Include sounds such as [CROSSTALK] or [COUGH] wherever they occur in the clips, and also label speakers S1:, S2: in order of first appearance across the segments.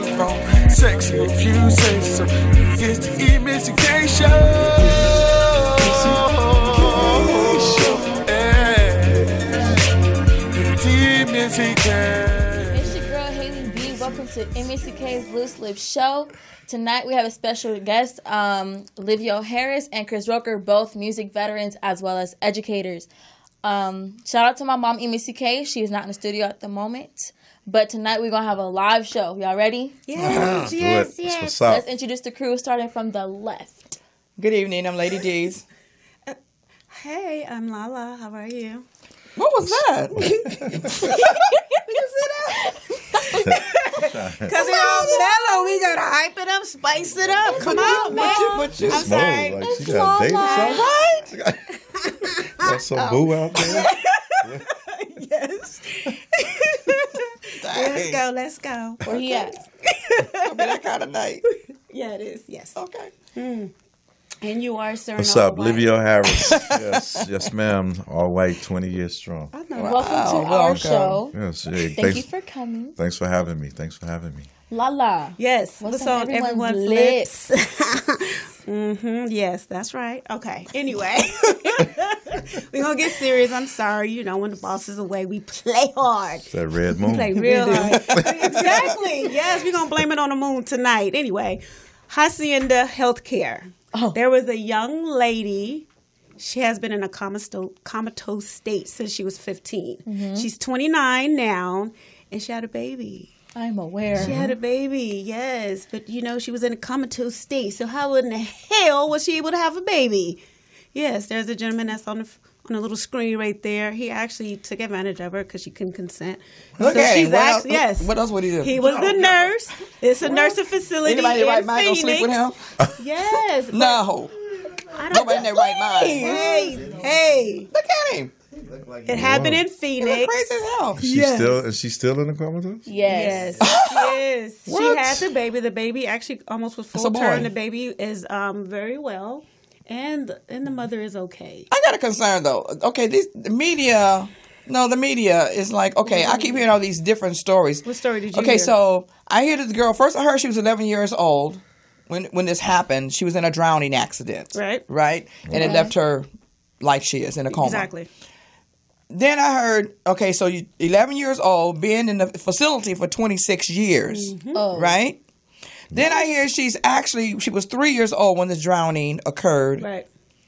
S1: Telephone. Sexy if you say so. It's the Show.
S2: It's your girl Haley B. Welcome to MACK's Loose Lip Show. Tonight we have a special guest, um, Livio Harris and Chris Roker, both music veterans as well as educators. Um, shout out to my mom, MACK. She is not in the studio at the moment. But tonight we're gonna have a live show. Y'all ready?
S3: Yes, [LAUGHS]
S4: Do
S3: yes, yes.
S4: what's up.
S2: Let's introduce the crew starting from the left.
S5: Good evening, I'm Lady D's.
S3: Uh, hey, I'm Lala. How are you?
S5: What was that? [LAUGHS]
S3: Because they're all mellow. We gotta hype it up, spice it up. Come on, man.
S5: But you, but you,
S3: I'm sorry.
S4: Like she got a date or something.
S5: right?
S4: She got, got some boo out there. [LAUGHS]
S3: Yes. Let's go. Let's go.
S2: Where he at?
S5: It'll be that kind of night. [LAUGHS]
S3: Yeah, it is. Yes.
S5: Okay. Hmm.
S3: And you are Sir.
S4: What's up,
S3: White.
S4: Livio Harris? [LAUGHS] yes, yes, ma'am. All white, twenty years strong.
S3: I know.
S2: Welcome to our show.
S4: Yes, hey,
S2: Thank
S4: thanks,
S2: you for coming.
S4: thanks for having me. Thanks for having me.
S2: Lala.
S3: Yes.
S2: What's
S3: What's,
S2: on
S3: on
S2: everyone's
S3: everyone's
S2: lips?
S3: lips? [LAUGHS] hmm Yes, that's right. Okay. Anyway, [LAUGHS] we're gonna get serious. I'm sorry. You know, when the boss is away, we play hard.
S4: It's that red moon.
S3: play real hard. exactly. Yes, we're gonna blame it on the moon tonight. Anyway, Hacienda Healthcare.
S2: Oh.
S3: There was a young lady. She has been in a comatose, comatose state since she was 15.
S2: Mm-hmm.
S3: She's 29 now, and she had a baby.
S2: I'm aware.
S3: She had a baby, yes, but you know she was in a comatose state. So how in the hell was she able to have a baby? Yes, there's a gentleman that's on the on a little screen right there. He actually took advantage of her because she couldn't consent.
S5: Okay. what else,
S3: actually yes.
S5: What else would he do?
S3: He was the nurse. It's a nursing facility
S5: Anybody in
S3: in
S5: right mind gonna sleep with him?
S3: Yes. [LAUGHS]
S5: No.
S3: I don't
S5: Nobody in their right mind.
S3: Hey, hey.
S5: Look at him.
S3: It happened in Phoenix.
S5: crazy as hell.
S4: She's
S3: Yes.
S4: still is she still in the comatose?
S2: Yes.
S3: Yes, yes. She
S5: What?
S3: had the baby. The baby actually almost was
S5: That's
S3: full term. The baby is um very well, and and the mother is okay.
S5: I got a concern though. Okay, this the media. No, the media is like okay. I keep hearing all these different stories.
S3: What story did you
S5: Okay,
S3: hear?
S5: so I hear that the girl. First, I heard she was 11 years old when when this happened. She was in a drowning accident.
S3: Right.
S5: Right, and it left her like she is in a coma.
S3: Exactly.
S5: Then I heard, okay, so you 11 years old, being in the facility for 26 years, mm-hmm.
S2: Oh.
S5: right? Then I hear she's actually she was three years old when this drowning occurred,
S3: Right.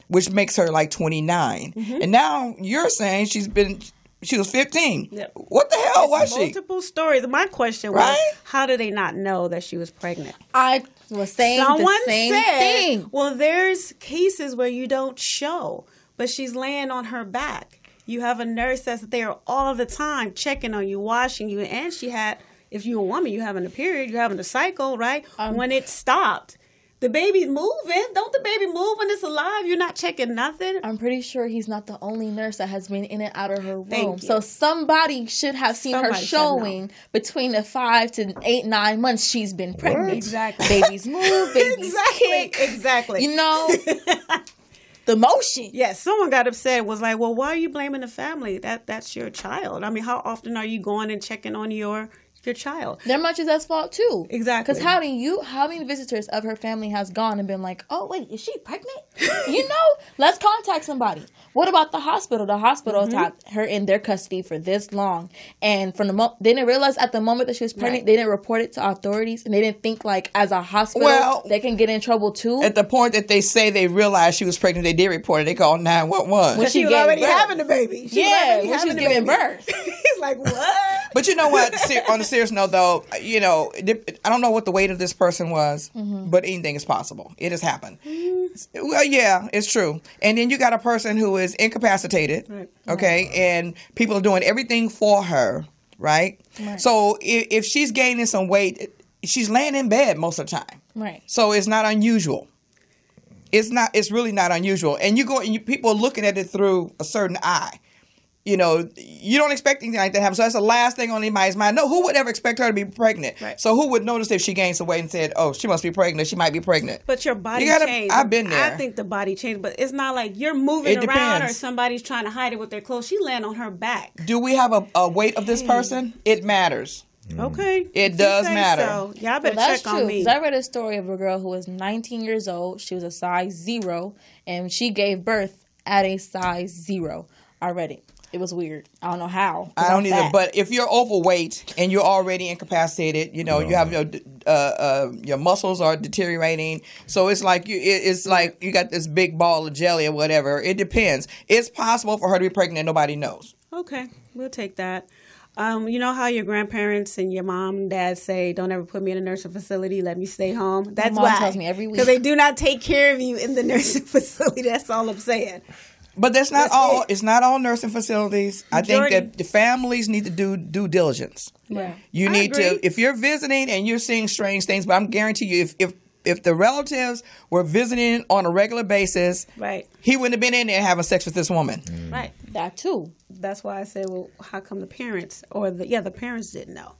S5: which makes her like 29. Mm-hmm. And now you're saying she's been she was 15.
S3: Yep.
S5: What the hell was she?
S3: Multiple stories. My question was,
S5: Right?
S3: how do they not know that she was pregnant?
S2: I was saying
S3: Someone
S2: the same
S3: said,
S2: thing.
S3: well, there's cases where you don't show, but she's laying on her back. You have a nurse that's there all the time checking on you, washing you, and she had. If you're a woman, you're having a period, you're having a cycle, right?
S2: Um,
S3: when it stopped, the baby's moving. Don't the baby move when it's alive? You're not checking nothing.
S2: I'm pretty sure he's not the only nurse that has been in and out of her room. So somebody should have seen her
S3: Somebody know.
S2: showing between the five to eight, nine months she's been pregnant.
S3: Exactly.
S2: Babies [LAUGHS] move, babies
S3: exactly.
S2: kick.
S3: Exactly.
S2: You know, [LAUGHS] the motion.
S3: Yes, someone got upset. Was like, well, why are you blaming the family? That that's your child. I mean, how often are you going and checking on your your child?
S2: They're much as that's fault too.
S3: Exactly.
S2: Because how do you, how many visitors of her family has gone and been like, oh wait, is she pregnant? [LAUGHS] you know, let's contact somebody. What about the hospital? The hospital
S3: Mm-hmm.
S2: had her in their custody for this long, and from the mo- they didn't realize at the moment that she was pregnant,
S3: Right.
S2: they didn't report it to authorities, and they didn't think like as a hospital
S5: Well-
S2: they can get in trouble too.
S5: At the point that they say they realized she was pregnant, they did report it. They called 911.
S2: When
S3: she,
S2: she
S3: was already
S2: birth.
S3: having the baby. She
S2: Yeah,
S3: already
S2: when she was giving
S3: baby.
S2: birth. [LAUGHS]
S3: He's like, what? [LAUGHS]
S5: But you know what? On a serious note, though, you know, I don't know what the weight of this person was,
S2: Mm-hmm.
S5: but anything is possible. It has happened. Well, yeah, it's true. And then you got a person who is incapacitated,
S3: Right.
S5: okay, and people are doing everything for her, right? So if, if she's gaining some weight, she's laying in bed most of the time.
S2: right.
S5: So it's not unusual. It's not. It's really not unusual. And you go and you, people are looking at it through a certain eye. You know, you don't expect anything like that to happen. So that's the last thing on anybody's mind. No, who would ever expect her to be pregnant?
S3: Right.
S5: So who would notice if she gained some weight and said, "Oh, she must be pregnant. She might be pregnant."
S3: But your body
S5: You gotta-
S3: changed.
S5: I've been there.
S3: I think the body changed, but it's not like you're moving around or somebody's trying to hide it with their clothes. She land on her back.
S5: Do we have a, a weight of this person? It matters.
S3: Okay.
S5: Mm. It
S3: If you
S5: does
S3: say
S5: matter.
S3: So. Y'all
S2: Well,
S3: better
S2: that's
S3: check
S2: true.
S3: on me.
S2: 'cause I read a story of a girl who was 19 years old. She was a size zero, and she gave birth at a size zero. I read it. It was weird. I don't know how.
S5: I don't
S2: I'm
S5: either.
S2: fat.
S5: But if you're overweight and you're already incapacitated, you know, you have your uh, uh, your muscles are deteriorating. So it's like you, it, it's like you got this big ball of jelly or whatever. It depends. It's possible for her to be pregnant. and Nobody knows.
S3: Okay, we'll take that. Um, you know how your grandparents and your mom and dad say, "Don't ever put me in a nursing facility. Let me stay home." That's My
S2: mom
S3: why
S2: tells me every week.
S3: because they do not take care of you in the [LAUGHS] nursing facility. That's all I'm saying.
S5: But that's not
S3: That's
S5: all.
S3: it.
S5: It's not all nursing facilities. I think that the families need to do due diligence.
S2: Right.
S5: You need to if you're visiting and you're seeing strange things. But I'm guarantee you, if if if the relatives were visiting on a regular basis,
S3: Right,
S5: he wouldn't have been in there having sex with this woman. Mm.
S3: right.
S2: that too.
S3: That's why I said, "Well, how come the parents or the yeah the parents didn't know?"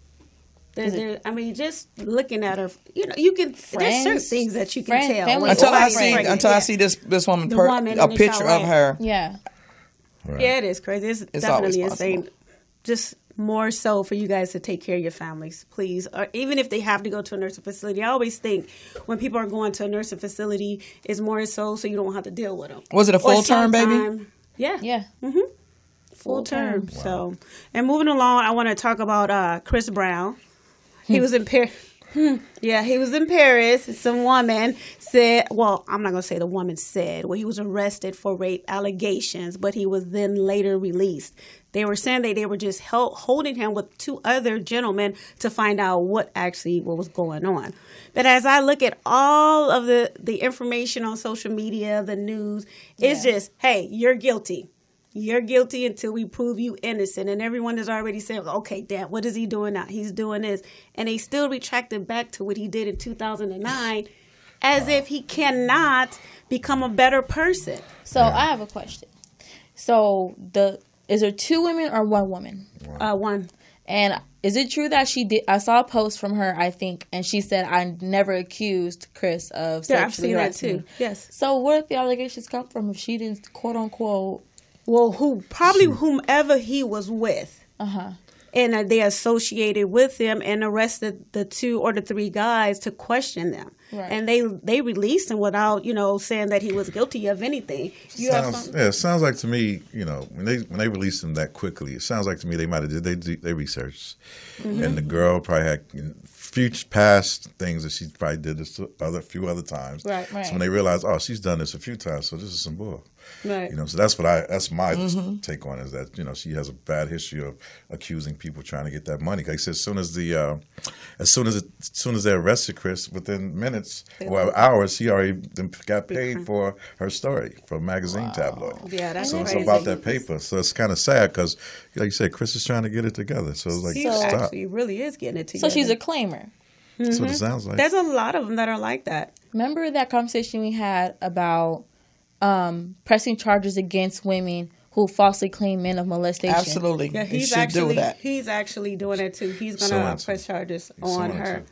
S3: There,
S2: Is it-
S3: there, I mean, just looking at her, you know, you can. there's certain things that you can
S2: friend-
S3: tell
S2: family
S5: Until I see
S3: pregnant.
S5: until I see this this woman,
S3: The
S5: per,
S3: woman
S5: a picture of her.
S2: Yeah.
S3: Yeah, it is crazy. It's,
S5: It's
S3: definitely insane. Just more so for you guys to take care of your families, please. Or even if they have to go to a nursing facility, I always think when people are going to a nursing facility, it's more so so you don't have to deal with them.
S5: Was it a full term, baby?
S3: Yeah,
S2: Yeah. Mhm.
S3: full term. So, and moving along, I want to talk about uh, Chris Brown. He was in [LAUGHS] Paris. Hmm, yeah, he was in Paris. Some woman said, well, I'm not going to say the woman said, well, he was arrested for rape allegations, but he was then later released. They were saying that they were just held, holding him with two other gentlemen to find out what actually what was going on. But as I look at all of the, the information on social media, the news, it's
S2: Yeah.
S3: just, hey, you're guilty. You're guilty until we prove you innocent. And everyone has already said, okay, damn, what is he doing now? He's doing this. And they still retracted back to what he did in 2009 [SIGHS] as if he cannot become a better person.
S2: So I have a question. So the is there two women or one woman?
S3: Uh, one.
S2: And is it true that she did? I saw a post from her, I think, and she said, "I never accused Chris of sexually
S3: Yeah, I've seen that too. Yes.
S2: So where did the allegations come from if she didn't quote unquote?
S3: Well, who probably whomever he was with.
S2: Uh huh.
S3: and uh, they associated with them and arrested the two or the three guys to question them.
S2: Right.
S3: And they they released him without you know saying that he was guilty of anything. You
S4: sounds, yeah, it sounds like to me, you know, when they when they released him that quickly, it sounds like to me they might have did they they researched,
S3: Mm-hmm.
S4: and the girl probably had you know, future past things that she probably did this other few other times.
S3: Right,
S2: right.
S4: So when they realized, oh, she's done this a few times, so this is some bull.
S3: Right.
S4: You know, so that's what I that's my
S5: Mm-hmm.
S4: take on is that you know she has a bad history of accusing people trying to get that money. Like I said, as soon as the uh, as soon as it, as soon as they arrested Chris, within minutes or hours, she already got paid for her story for a magazine tabloid.
S3: Yeah, that's
S4: so it's about that paper. So it's kind of sad because, like you said, Chris is trying to get it together. So it's like
S3: he
S2: So-
S4: stop.
S3: actually really is getting it together.
S2: So she's a claimer.
S4: That's what it sounds like.
S3: There's a lot of them that are like that.
S2: Remember that conversation we had about um, pressing charges against women who falsely claim men of molestation?
S5: Absolutely,
S3: Yeah,
S5: They
S3: he's
S5: should
S3: actually
S5: do that.
S3: he's actually doing it too. He's gonna
S4: So
S3: uh, press charges
S4: He's so
S3: on
S4: into.
S3: her.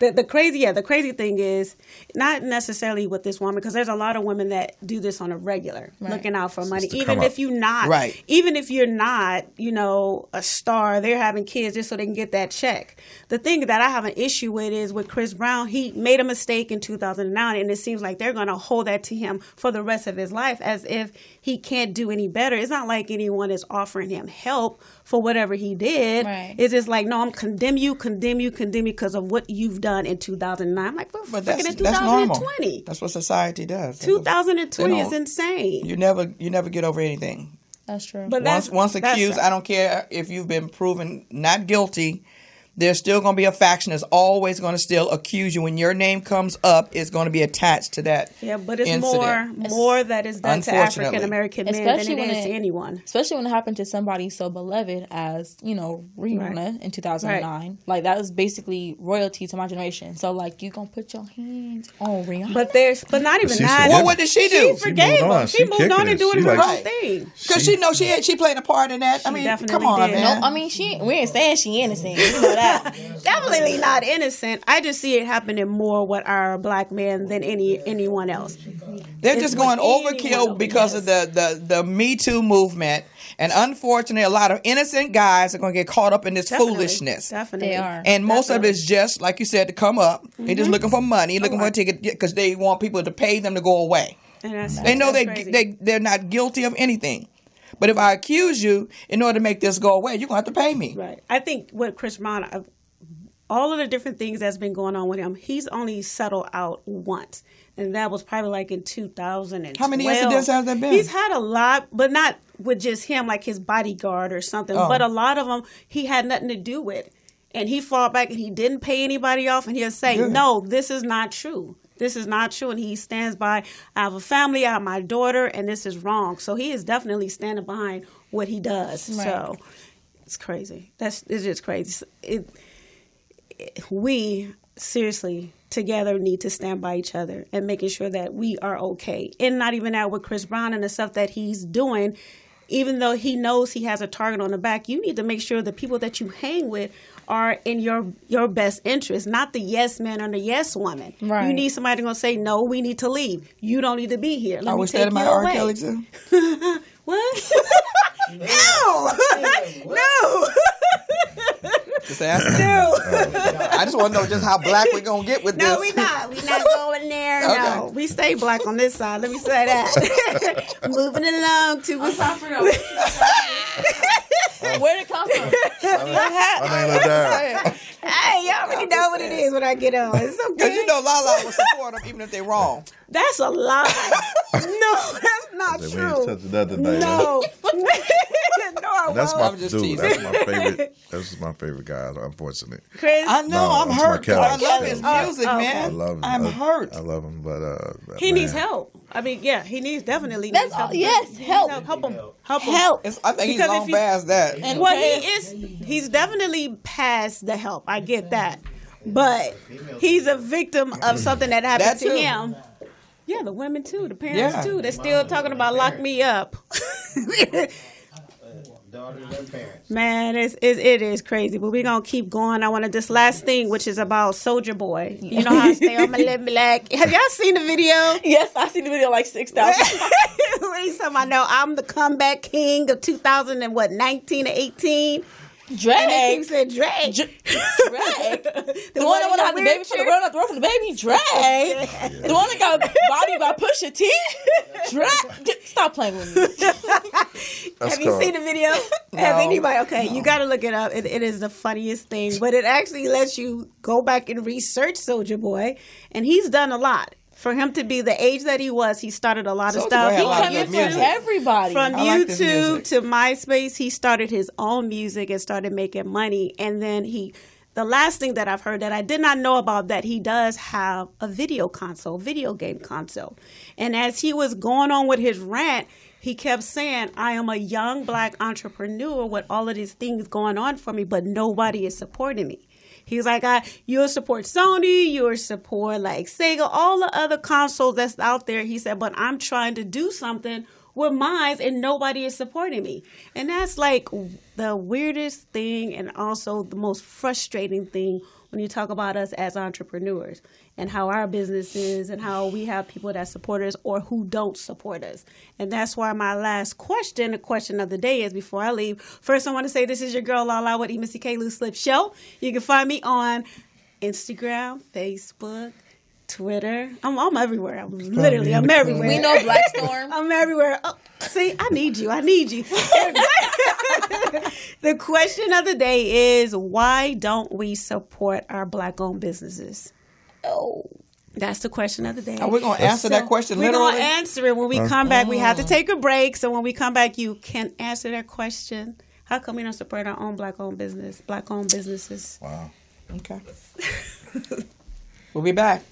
S3: The, the crazy, yeah, the crazy thing is not necessarily with this woman because there's a lot of women that do this on a regular, looking out for money. Even if you're not,
S5: Right.
S3: Even if you're not, you know, a star, they're having kids just so they can get that check. The thing that I have an issue with is with Chris Brown. He made a mistake in 2009, and it seems like they're going to hold that to him for the rest of his life, as if he can't do any better. It's not like anyone is offering him help for whatever he did.
S2: Right.
S3: It's just like, no, I'm condemn you, condemn you, condemn you because of what you've done in 2009. I'm like, well,
S5: But
S3: freaking
S5: that's
S3: in 2020.
S5: That's what society does.
S3: 2020
S5: You know,
S3: is insane.
S5: You never you never get over anything.
S2: That's true.
S3: But
S5: Once
S3: that's
S5: once accused,
S3: right.
S5: I don't care if you've been proven not guilty. There's still going to be a faction that's always going to still accuse you. When your name comes up, it's going to be attached to that.
S3: Yeah, but it's
S5: incident.
S3: more more that is done to African American men than
S2: Especially
S3: it
S2: when
S3: is to
S2: it-
S3: anyone.
S2: especially when it happened to somebody so beloved as you know Rihanna
S3: Right.
S2: in 2009. Like that was basically royalty to my generation. So like you gonna put your hands on Rihanna?
S3: But there's, but not even that.
S5: Well, what did she do?
S3: She forgave
S4: moved on.
S3: him. She,
S4: She
S3: moved on and doing her own thing.
S5: Because she know she had she played a part in that. I mean, come on,
S3: did.
S5: man.
S2: no, I mean she. We ain't saying she innocent. You know that.
S3: Definitely not innocent. I just see it happening more with our black men than any anyone else.
S5: They're
S3: It's
S5: just going overkill because of the, the, the Me Too movement. And unfortunately, a lot of innocent guys are going to get caught up in this
S3: Definitely.
S5: foolishness.
S3: Definitely.
S2: They are.
S5: And most of it's just, like you said, to come up. They're
S3: Mm-hmm.
S5: just looking for money, looking for a ticket because they want people to pay them to go away.
S3: And that's,
S5: They know
S3: that's
S5: they,
S3: crazy.
S5: they, they're not guilty of anything. But if I accuse you, in order to make this go away, you're going to have to pay me.
S3: Right. I think with Chris Brown, uh, all of the different things that's been going on with him, he's only settled out once. And that was probably like in 2012.
S5: How many incidents has there been?
S3: He's had a lot, but not with just him, like his bodyguard or something.
S5: Oh.
S3: But a lot of them he had nothing to do with. And he fought back and he didn't pay anybody off. And he'll say,
S5: Good.
S3: no, this is not true. This is not true. And he stands by, I have a family, I have my daughter, and this is wrong. So he is definitely standing behind what he does.
S2: Right.
S3: So it's crazy. That's it's just crazy. It, it- we seriously together need to stand by each other and making sure that we are okay. And not even that with Chris Brown and the stuff that he's doing. Even though he knows he has a target on the back, you need to make sure the people that you hang with are in your your best interest, not the yes man or the yes woman.
S2: Right.
S3: You need somebody gonna say no. We need to leave. You don't need to be here. Let
S5: Are
S3: me
S5: we
S3: take
S5: studying
S3: you
S5: my R.
S3: away.
S5: Kelly too? [LAUGHS]
S3: What? [LAUGHS] no, [LAUGHS] no.
S5: Just asking. [LAUGHS] I just want to know just how black we're going to get with
S3: No,
S5: this.
S3: No, we not. We not [LAUGHS] going there. No, we stay black on this side. Let me say that. [LAUGHS] Moving along to
S2: what's up uh, Where'd it come from?
S4: I mean, look that.
S3: hey, y'all already know what it is when I get on. It's
S5: Because
S3: okay.
S5: you know Lala will support them even if they're wrong.
S3: that's a lie. no, that's not
S4: We ain't
S3: true.
S4: touching that tonight.
S3: No, no, I
S4: That's
S3: won't.
S4: my
S5: I'm just
S4: dude.
S5: teasing.
S4: That's my favorite. That's my favorite guy. Unfortunately,
S3: Chris.
S5: I know,
S4: No,
S5: I'm
S4: that's my
S5: hurt. 'cause I
S4: Kelly.
S5: love his
S4: Oh,
S5: music,
S3: oh,
S5: man.
S4: I love him.
S5: I'm
S4: I,
S5: hurt.
S4: I love him, but uh,
S3: he
S4: man,
S3: needs help. I mean, yeah, he needs definitely
S2: That's
S3: needs help.
S2: all- yes,
S3: He needs
S2: help.
S3: help him. Help him.
S2: Help.
S5: It's, I think he's
S3: Because
S5: long
S3: if you-
S5: past that.
S2: And
S3: Well, he is. He's definitely past the help. I get that, but he's a victim of something that happened
S5: That
S3: to him. Yeah, the women too, the parents
S5: Yeah.
S3: too. They're still talking about lock me up. [LAUGHS] [LAUGHS]
S6: Daughters and parents.
S3: Man, it's, it, it is crazy, but we're gonna keep going. I want to this last thing, which is about Soulja Boy. You know how I stay on my lip black. Have y'all seen the video? [LAUGHS]
S2: Yes, I seen the video like six thousand. [LAUGHS]
S3: What he's talking about? No, I'm the comeback king of 2000 and what 19 to 18. And they
S2: Drake.
S3: keep saying Drake.
S2: Dr- [LAUGHS] Drake. The one that want to have the baby for the girl not throw for the baby. Drake. [LAUGHS] The one that got body by Pusha T. [LAUGHS] Drake. Stop playing with me.
S4: That's
S3: Have you seen the video? Have anybody? Okay, you got to look it up. It, it is the funniest thing, but it actually lets you go back and research Soulja Boy, and he's done a lot. For him to be the age that he was, he started a lot of
S5: Soulja
S3: stuff.
S5: Boy had a
S3: He
S5: lot of
S2: Coming
S5: good
S2: for everybody.
S3: from
S5: I like
S3: YouTube
S5: music.
S3: to MySpace, he started his own music and started making money. And then he, the last thing that I've heard that I did not know about that he does have a video console, video game console. And as he was going on with his rant, he kept saying, I am a young black entrepreneur with all of these things going on for me, but nobody is supporting me. He's like, I, you'll support Sony, you'll support like Sega, all the other consoles that's out there. He said, but I'm trying to do something with mine and nobody is supporting me. And that's like the weirdest thing and also the most frustrating thing when you talk about us as entrepreneurs and how our business is and how we have people that support us or who don't support us. And that's why my last question, the question of the day is before I leave. First, I want to say this is your girl Lala with MCK Loose Lip Show. You can find me on Instagram, Facebook, Twitter. I'm, I'm everywhere. I'm literally, I'm everywhere.
S2: We know Black Storm. [LAUGHS]
S3: I'm everywhere. Oh, see, I need you. I need you. [LAUGHS] the question of the day is why don't we support our black owned businesses?
S2: Oh.
S3: That's the question of the day.
S5: Are we going to answer that question
S3: We're
S5: literally?
S3: going to answer it when we come back. We have to uh-huh. take a break. So when we come back, you can answer that question. How come we don't support our own black owned business, black owned businesses?
S4: Wow.
S5: Okay. [LAUGHS] we'll be back.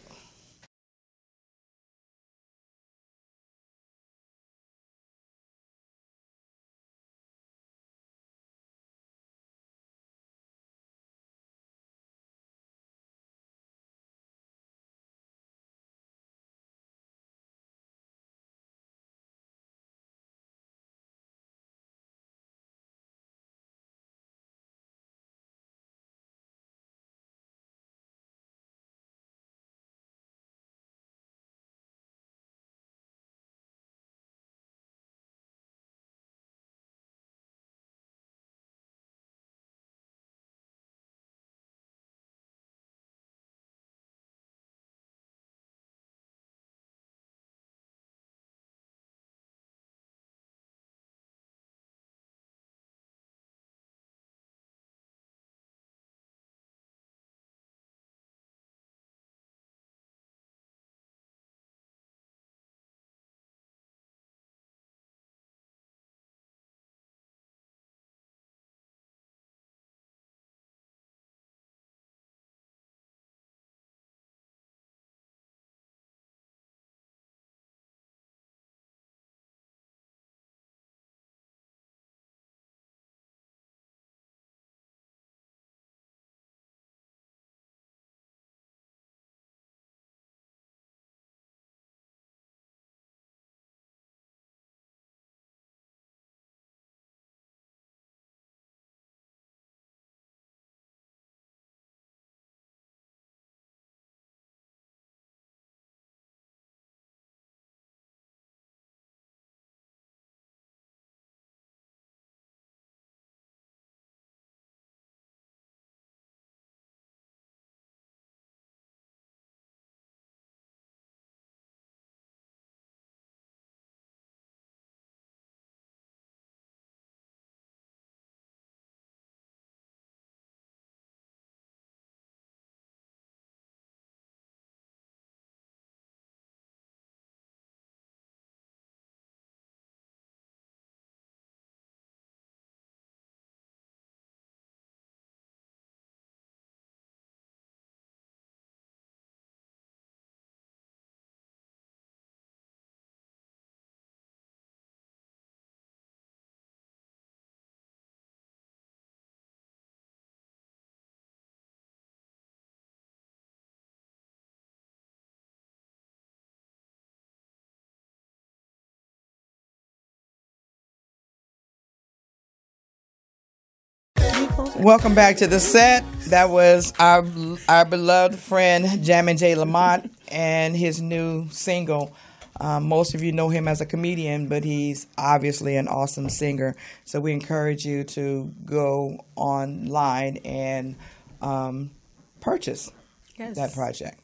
S5: Welcome back to the set. That was our our beloved friend Jammin J. Lamont and his new single. Um, most of you know him as a comedian, but he's obviously an awesome singer. So we encourage you to go online and um, purchase
S3: Yes.
S5: that project.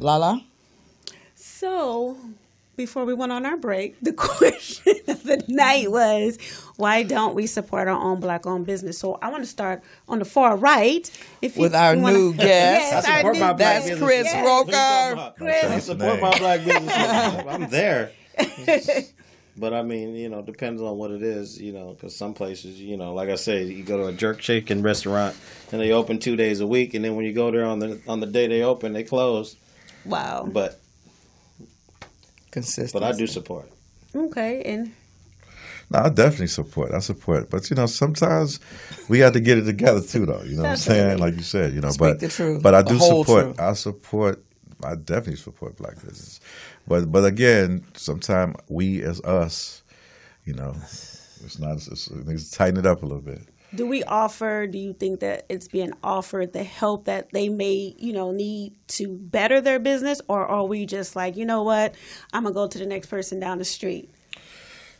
S5: Lala,
S3: So, before we went on our break, the [LAUGHS] question of the night was why don't we support our own black owned business? So, I want to start on the far right. If you,
S5: with our
S3: you wanna-
S5: new [LAUGHS] guest,
S3: Yes,
S6: I
S3: our
S6: support
S3: new
S6: my black
S5: that's
S6: business.
S5: Chris
S3: Yes.
S5: Roker.
S3: Chris.
S6: I support my black business. [LAUGHS] I'm there. But I mean, you know, depends on what it is, you know, because some places, you know, like I said, you go to a jerk chicken restaurant and they open two days a week, and then when you go there on the on the day they open, they close.
S3: Wow.
S6: But
S5: Consistent.
S6: but I do support.
S3: Okay. And
S4: No, I definitely support. I support, but you know, sometimes we have to get it together too, though. You know what I'm saying? Like you said, you know,
S5: Speak
S4: but
S5: the truth,
S4: but I do support.
S5: truth.
S4: I support. I definitely support black business, but but again, sometimes we as us, you know, it's not. It's, it needs to tighten it up a little bit.
S3: Do we offer do you think that it's being offered the help that they may you know need to better their business? Or are we just like you know what? I'm gonna go to the next person down the street.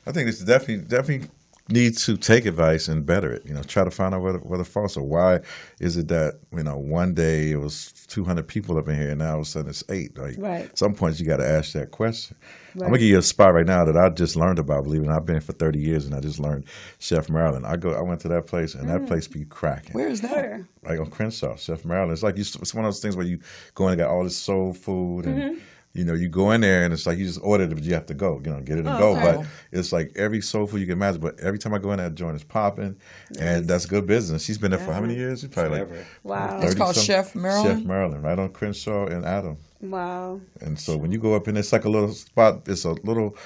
S4: I think it's definitely definitely need to take advice and better it. You know, try to find out where the, where the faults are. Why is it that you know one day it was 200 people up in here and now all of a sudden it's eight? Like,
S3: Right.
S4: at some point you got to ask that question. I'm gonna give you a spot right now that I just learned about. Believe it. I've been here for 30 years and I just learned Chef Marilyn. I go, I went to that place and that place be cracking.
S5: Where is that?
S4: Like on Crenshaw, Chef Marilyn. It's like you, it's one of those things where you go in and got all this soul food and.
S3: Mm-hmm.
S4: You know, you go in there and it's like you just ordered it, but you have to go. You know, get it and
S3: Oh,
S4: go.
S3: okay.
S4: But it's like every soul food you can imagine. But every time I go in, that joint is popping, and that's good business. She's been there for how many years? She's probably
S6: Forever.
S4: like
S3: wow
S5: It's called
S4: 30
S5: Chef Marilyn?
S4: Chef Marilyn, right on Crenshaw and Adam.
S3: wow
S4: And so when you go up in, there, it's like a little spot. It's a little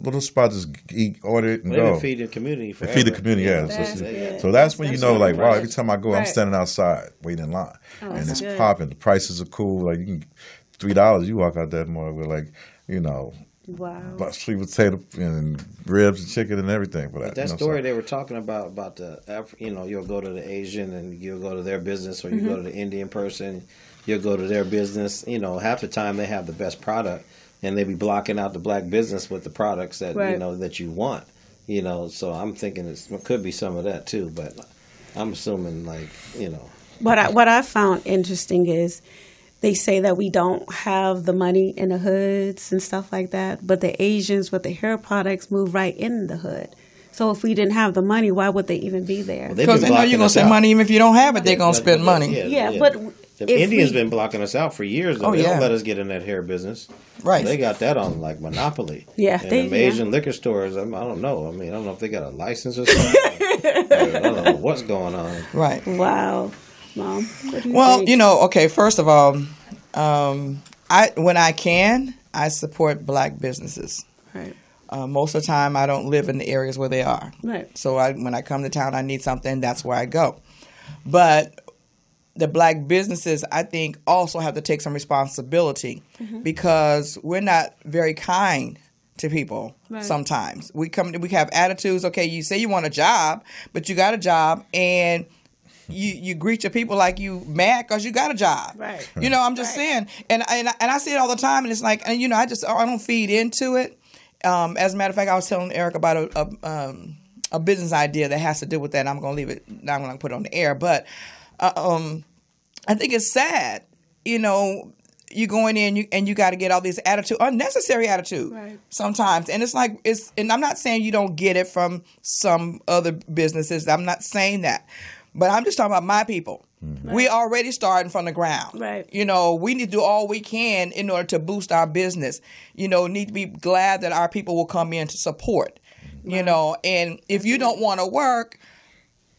S4: little spot. Just eat, order it, and
S6: They've
S4: go.
S6: been feeding the community forever.
S4: feed the community, yeah.
S6: That's
S4: So,
S3: That's good.
S4: so that's when you know,
S6: good
S4: like, wow, every time I go, I'm standing outside waiting in line, oh,
S3: and
S4: it's
S3: good.
S4: popping. The prices are cool. Like you can three dollars, you walk out that more with like, you know,
S3: wow
S4: but sweet potato and ribs and chicken and everything for that.
S6: But that
S4: you know,
S6: story
S4: so-
S6: they were talking about about the Af- you know you'll go to the Asian and you'll go to their business or you
S3: Mm-hmm.
S6: go to the Indian person, you'll go to their business. You know half the time they have the best product and they be blocking out the black business with the products that you know that you want. You know, so I'm thinking it's, it could be some of that too, but I'm assuming like you know
S3: what I what I found interesting is they say that we don't have the money in the hoods and stuff like that, but the Asians with the hair products move right in the hood. So if we didn't have the money, why would they even be there?
S5: Because
S6: been
S5: they know you're gonna
S6: us
S5: spend
S6: out.
S5: money even if you don't have it. They're gonna spend money.
S3: Yeah, yeah but
S6: the
S3: if
S6: Indians
S3: we-
S6: been blocking us out for years. Though.
S5: Oh,
S6: they
S5: yeah.
S6: don't let us get in that hair business.
S5: Right.
S6: They got that on like monopoly.
S3: Yeah,
S6: and
S3: they-
S6: them
S3: yeah.
S6: Asian liquor stores. I, I don't know. I mean, I don't know if they got a license or something. [LAUGHS] I don't know what's going on.
S5: Right.
S3: wow, mom. You
S5: Well,
S3: think?
S5: you know, okay. First of all, um, I when I can, I support black businesses.
S3: right,
S5: Uh, most of the time, I don't live in the areas where they are.
S3: right,
S5: So I, when I come to town, I need something. That's where I go. But the black businesses, I think, also have to take some responsibility because we're not very kind to people
S3: Right.
S5: sometimes. We come, we have attitudes. Okay, you say you want a job, but you got a job and. You, you greet your people like you mad because you got a job,
S3: Right.
S5: You know, I'm just
S3: Right.
S5: saying, and and I, and I see it all the time, and it's like, and you know, I just I don't feed into it. Um, as a matter of fact, I was telling Eric about a, a um, a business idea that has to do with that. And I'm going to leave it. I'm going to put it on the air, but uh, um, I think it's sad. You know, you're going in you, and you got to get all these attitude, unnecessary attitude,
S3: Right.
S5: sometimes. And it's like it's. And I'm not saying you don't get it from some other businesses. I'm not saying that, but I'm just talking about my people. We already starting from the ground.
S3: Right.
S5: You know, we need to do all we can in order to boost our business. You know, need to be glad that our people will come in to support. You know, and if you don't want to work,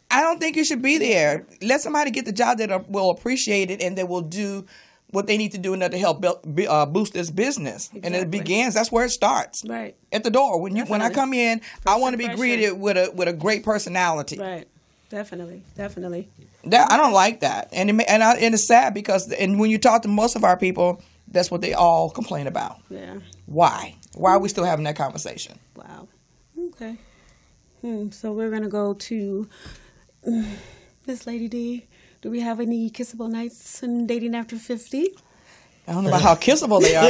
S5: I don't think you should be there. Let somebody get the job that will appreciate it and that will do what they need to do in order to help build, uh, boost this business. And it begins. That's where it starts.
S3: right,
S5: At the door. When you when I come in, I want to be greeted with a with a great personality.
S3: right. Definitely, definitely.
S5: That I don't like that, and it, and I, and it's sad because and when you talk to most of our people, that's what they all complain about.
S3: Yeah.
S5: Why? Why are we still having that conversation?
S3: Wow. Okay. Hmm. So we're gonna go to Miss Lady D. Do we have any kissable nights and dating after fifty?
S5: I don't know about how kissable they are. [LAUGHS]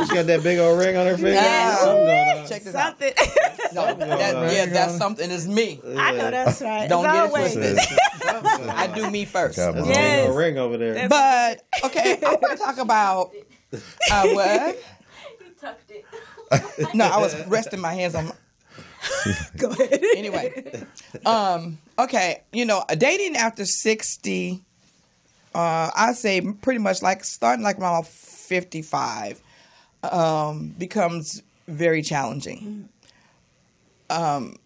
S6: She's got that big old ring on her finger.
S5: Yeah.
S6: Something.
S5: Check this out.
S3: Something. [LAUGHS]
S5: No, that, yeah, that's something. It's me.
S3: I know that's right.
S5: Don't
S3: As
S5: get it
S3: always. [LAUGHS]
S5: twisted. I do me first.
S4: God
S6: That's
S4: bless.
S6: a big
S3: Yes.
S6: old ring over there.
S5: But okay, I want to talk about uh, what? You tucked it. no, I was resting my hands on. My,
S3: Go ahead.
S5: anyway, um, okay, you know, dating after sixty, uh, I say pretty much like starting like around fifty-five, um, becomes very challenging. Um,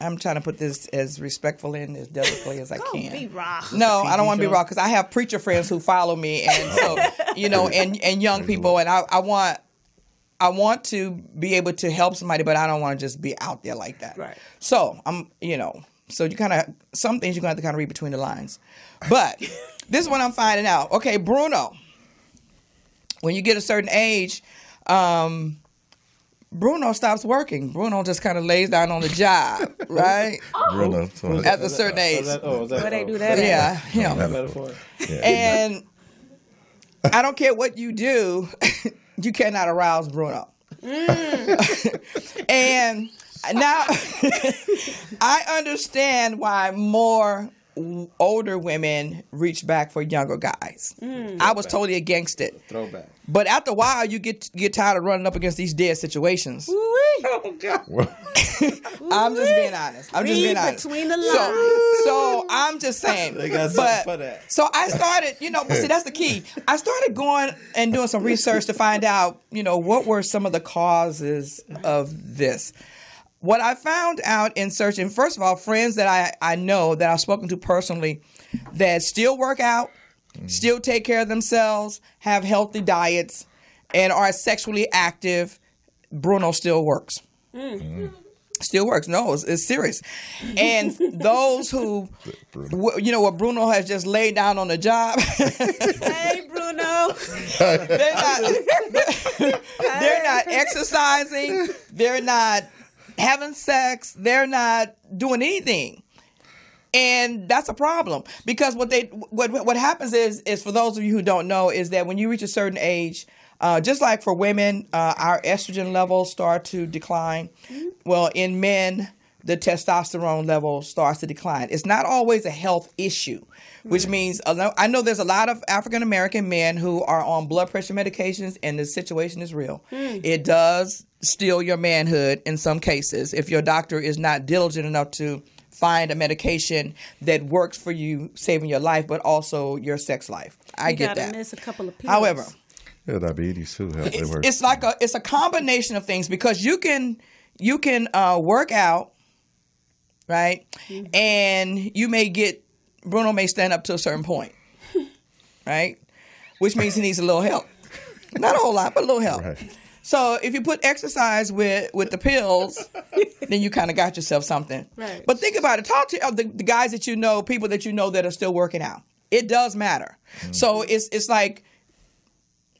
S5: I'm trying to put this as respectfully and as delicately as I
S3: Don't
S5: can.
S3: be raw.
S5: No, I don't want to be
S6: show?
S5: raw because I have preacher friends who follow me, and so you know, and and young people, and I, I want I want to be able to help somebody, but I don't want to just be out there like that.
S3: Right.
S5: So I'm, you know, so you kind of some things you're gonna have to kind of read between the lines, but [LAUGHS] this is what I'm finding out. Okay, Bruno, when you get a certain age, um, Bruno stops working. Bruno just kind of lays down on the job, [LAUGHS] right?
S4: Bruno. So,
S5: At a certain age.
S6: Oh, that, oh, that,
S3: Where they
S6: oh,
S3: do that? at?
S5: Yeah, him.
S6: that metaphor?
S5: And I don't care what you do, [LAUGHS] you cannot arouse Bruno. and now [LAUGHS] I understand why more older women reach back for younger guys. Mm. I was totally against it.
S6: Throwback.
S5: But after a while, you get get tired of running up against these dead situations.
S6: Oh God. [LAUGHS]
S5: I'm just being honest. I'm just being honest.
S3: between the
S5: So,
S3: lines.
S5: so so I'm just saying.
S6: They got something
S5: but,
S6: for that.
S5: So I started, you know, but see, that's the key. I started going and doing some research to find out, you know, what were some of the causes of this. What I found out in searching, first of all, friends that I, I know that I've spoken to personally that still work out, mm. still take care of themselves, have healthy diets, and are sexually active, Bruno still works. Mm. Mm. Still works. No, it's, it's serious. And those who, w- you know, what Bruno has just laid down on the job,
S3: Hey, Bruno.
S5: they're not, [LAUGHS] they're not exercising, they're not having sex, they're not doing anything. And that's a problem because what they what what happens is is for those of you who don't know is that when you reach a certain age, uh, just like for women, uh, our estrogen levels start to decline. Well, in men, the testosterone level starts to decline. It's not always a health issue, which means a lo- I know there's a lot of African American men who are on blood pressure medications, and the situation is real. It does steal your manhood in some cases if your doctor is not diligent enough to find a medication that works for you, saving your life, but also your sex life. I
S3: You
S5: get that.
S3: miss a couple of pills.
S5: However,
S4: yeah, diabetes too.
S5: It's, it's like a it's a combination of things because you can you can uh, work out, right, and you may get Bruno may stand up to a certain point, [LAUGHS] right, which means he needs a little help, not a whole lot, but a little help.
S4: Right.
S5: So if you put exercise with with the pills, [LAUGHS] then you kind of got yourself something.
S3: Right.
S5: But think about it. Talk to uh, the, the guys that you know, people that you know that are still working out. It does matter. So it's it's like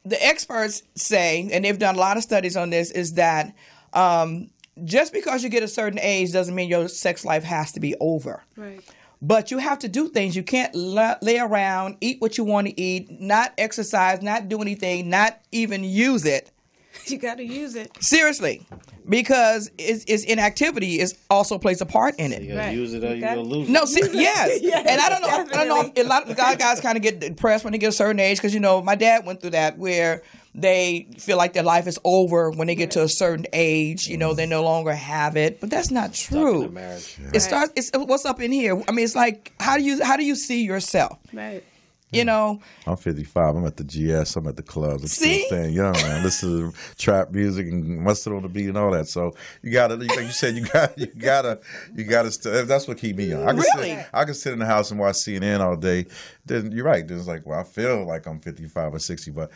S5: the experts say, and they've done a lot of studies on this, is that um, just because you get a certain age doesn't mean your sex life has to be over.
S3: Right.
S5: But you have to do things. You can't lay around, eat what you want to eat, not exercise, not do anything, not even use it. [LAUGHS]
S3: You gotta use it.
S5: Seriously, because it's, it's inactivity is also plays a part in it.
S6: You
S3: Right.
S6: use it or you
S3: got-
S6: gonna lose [LAUGHS]
S5: No,
S6: it.
S5: see, [LAUGHS] yes.
S3: Yes,
S5: and I don't know. I don't know. If a lot of guys, guys kind of get depressed when they get a certain age because you know my dad went through that where they feel like their life is over when they get to a certain age. You know, they no longer have it, but that's not
S6: Stuck in
S5: true.
S6: a marriage.
S5: It starts. It's what's up in here. I mean, it's like how do you how do you see yourself?
S3: Right.
S5: You know,
S4: I'm 55. I'm at the GS. I'm at the clubs. I'm
S5: See?
S4: still staying young, man. Listen to trap music and mustard on the beat and all that. So you gotta, like you said, you got, you gotta, you gotta. St- that's what keep me young. I can
S5: Really?
S4: sit, I can sit in the house and watch CNN all day. Then you're right. Then it's like, well, I feel like I'm 55 or 60, but.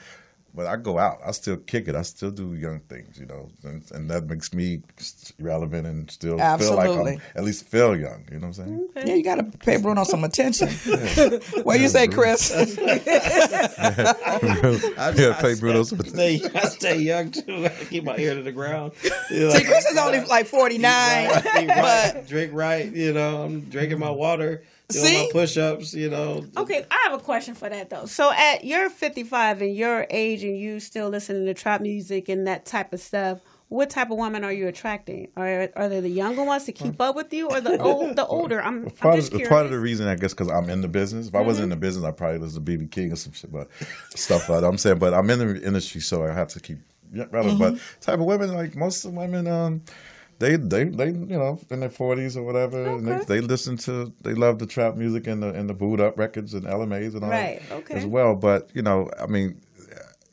S4: But I go out. I still kick it. I still do young things, you know, and, and that makes me relevant and still feel like I'm at least feel young. You know what I'm saying?
S5: yeah, you got to pay Bruno some attention. [LAUGHS] [LAUGHS] what you say, Chris? [LAUGHS]
S6: I,
S4: Yeah, pay Bruno some
S6: attention. stay, I stay young too. I keep my ear to the ground. You know,
S5: See, Chris is only like forty nine,
S6: eat right,
S5: but
S6: drink right. You know, I'm drinking my water, doing
S5: See?
S6: my push-ups. You know,
S3: Okay, I have a question for that though. So at you're 55 and your age and you still listening to trap music and that type of stuff, what type of woman are you attracting? Are are they the younger ones to keep up with you or the [LAUGHS] old the older? I'm, I'm
S4: part
S3: just
S4: of,
S3: curious.
S4: part of the reason, I guess, because I'm in the business. If I wasn't in the business, I probably listen to BB King or some shit, but stuff like that. I'm saying, but I'm in the industry, so I have to keep yeah, relevant. But type of women, like most of the women, um, they they they you know in their 40s or whatever, and they, they listen to they love the trap music and the and the boot up records and LMAs and all
S3: Right,
S4: that
S3: okay.
S4: as well. But you know, I mean.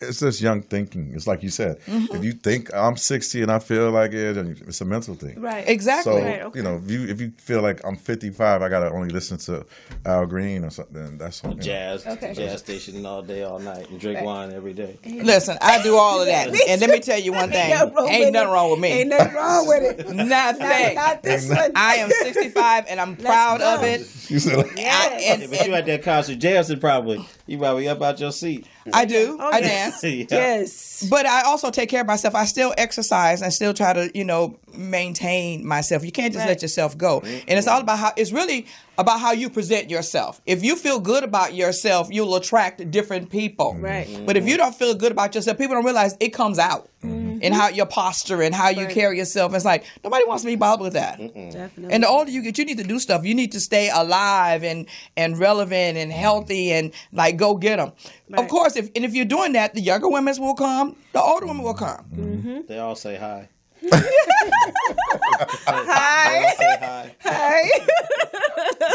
S4: It's just young thinking. It's like you said. Mm-hmm. If you think I'm 60 and I feel like it, then it's a mental thing.
S3: right.
S5: exactly.
S4: So
S3: Right, okay.
S4: you know, if you if you feel like I'm 55, I gotta only listen to Al Green or something. That's you know.
S6: jazz,
S3: Okay.
S6: jazz station all day, all night, and drink wine every day.
S5: Listen, I do all of that, [LAUGHS] and let me tell you one thing:
S3: Ain't nothing wrong
S5: ain't
S3: with
S5: nothing wrong with me.
S3: Ain't nothing wrong with it. [LAUGHS]
S5: Nothing.
S3: Not this one.
S5: I am 65 and I'm [LAUGHS] proud of it.
S4: You said like,
S5: I, and,
S6: Yeah, but you at that concert, Jason probably you probably up out your seat.
S5: I do.
S3: Oh,
S5: I
S3: yeah. Yes. [LAUGHS]
S6: Yeah.
S3: Yes.
S5: but I also take care of myself. I still exercise and still try to, you know, maintain myself. You can't just let yourself go. And it's all about how it's really about how you present yourself. If you feel good about yourself, you'll attract different people.
S3: Right. Mm-hmm.
S5: But if you don't feel good about yourself, people don't realize it comes out mm-hmm. In mm-hmm. how your posture and how you
S3: Right.
S5: carry yourself. It's like nobody wants to be bothered with that.
S3: Definitely.
S5: And the older you get, you need to do stuff. You need to stay alive and and relevant and mm-hmm. healthy and like go get them. Of course, if and if you're doing that, the younger women will come, the older women will come. Mm-hmm.
S6: They all say hi. [LAUGHS]
S3: Hi.
S6: Hi.
S3: Hi.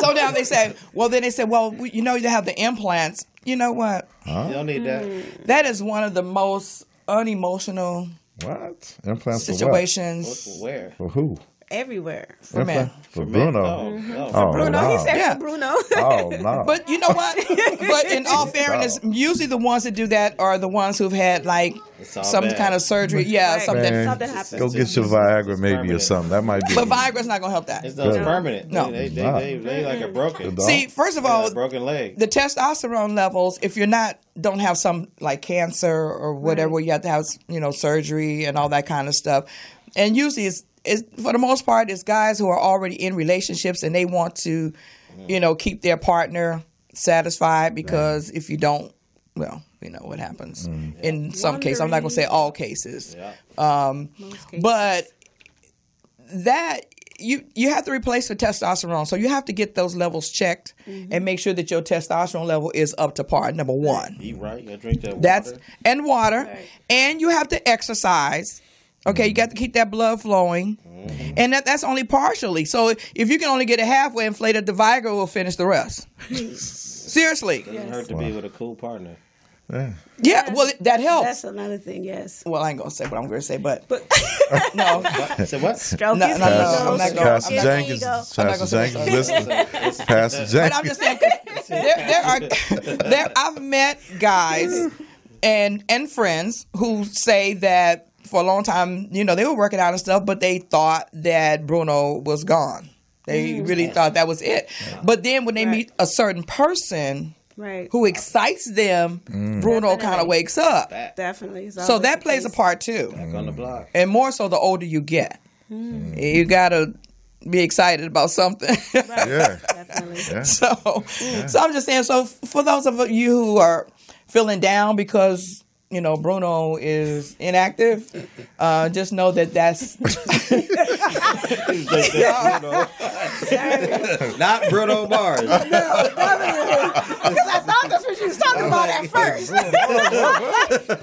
S5: So now they say, well, then they say, well, we- you know, you have the implants. You know what?
S6: You don't need that. Mm.
S5: That is one of the most unemotional
S4: What? Implants for what?
S5: situations
S6: Where?
S4: For who?
S3: Everywhere.
S5: for men.
S4: Implant- For
S6: Man,
S4: Bruno.
S6: no, no.
S4: Oh,
S3: Bruno,
S4: no.
S3: he said
S5: Yeah.
S3: for Bruno.
S4: Oh, no. [LAUGHS]
S5: But you know what? [LAUGHS] but in all fairness, usually the ones that do that are the ones who've had like some
S6: bad.
S5: kind of surgery. [LAUGHS] Yeah,
S3: Right.
S5: something.
S4: Man,
S3: Something happened.
S4: Go get your Viagra maybe or something. That might be.
S5: But Viagra's not gonna help that.
S6: It's, no, permanent.
S5: No.
S6: They, they,
S4: Nah.
S6: they, they, like a mm-hmm.
S4: broken.
S5: See, first of all,
S6: a broken leg.
S5: the testosterone levels, if you're not don't have some like cancer or whatever, where you have to have you know surgery and all that kind of stuff, and usually it's, it's for the most part it's guys who are already in relationships and they want to, mm-hmm. you know, keep their partner satisfied because if you don't, well, you know what happens mm. in some cases. I'm not gonna say all cases,
S6: yeah.
S5: um,
S3: cases.
S5: but that you you have to replace the testosterone, so you have to get those levels checked mm-hmm. and make sure that your testosterone level is up to par. Number one,
S6: Eat right. You drink that water.
S5: that's and water,
S3: Right.
S5: and you have to exercise. Okay, you mm-hmm. got to keep that blood flowing, mm-hmm. and that, that's only partially. So if you can only get it halfway inflated, the Viagra will finish the rest. [LAUGHS] Seriously,
S6: Doesn't hurt to be with a cool partner.
S4: Yeah.
S5: yeah. Well, that helps.
S3: That's another thing, yes.
S5: well, I ain't gonna say what I'm gonna say, but but [LAUGHS] no,
S6: Say what?
S5: No,
S3: Stroke
S5: no,
S3: his
S5: no,
S3: ego.
S5: I'm not gonna-
S4: Pastor Jenkins.
S3: There you go.
S5: I'm not
S4: Pastor Jenkins, listen. Pastor [LAUGHS]
S5: But I'm just saying, 'cause there, there are, there, I've met guys and and friends who say that for a long time, you know, they were working out and stuff, but they thought that Bruno was gone. They mm. really thought that was it. But then when they
S3: Right.
S5: meet a certain person
S3: Right.
S5: who excites them, mm. Bruno kind of wakes up.
S3: Definitely.
S5: So that
S3: the
S5: plays a part too,
S6: Back on the mm. block.
S5: and more so the older you get, you gotta be excited about something. [LAUGHS]
S4: Yeah.
S3: Definitely.
S4: Yeah.
S5: So, so I'm just saying. So, for those of you who are feeling down because you know Bruno is inactive, uh, just know that that's [LAUGHS] [LAUGHS]
S6: Not Bruno Mars.
S3: I thought that's what you was talking about at first.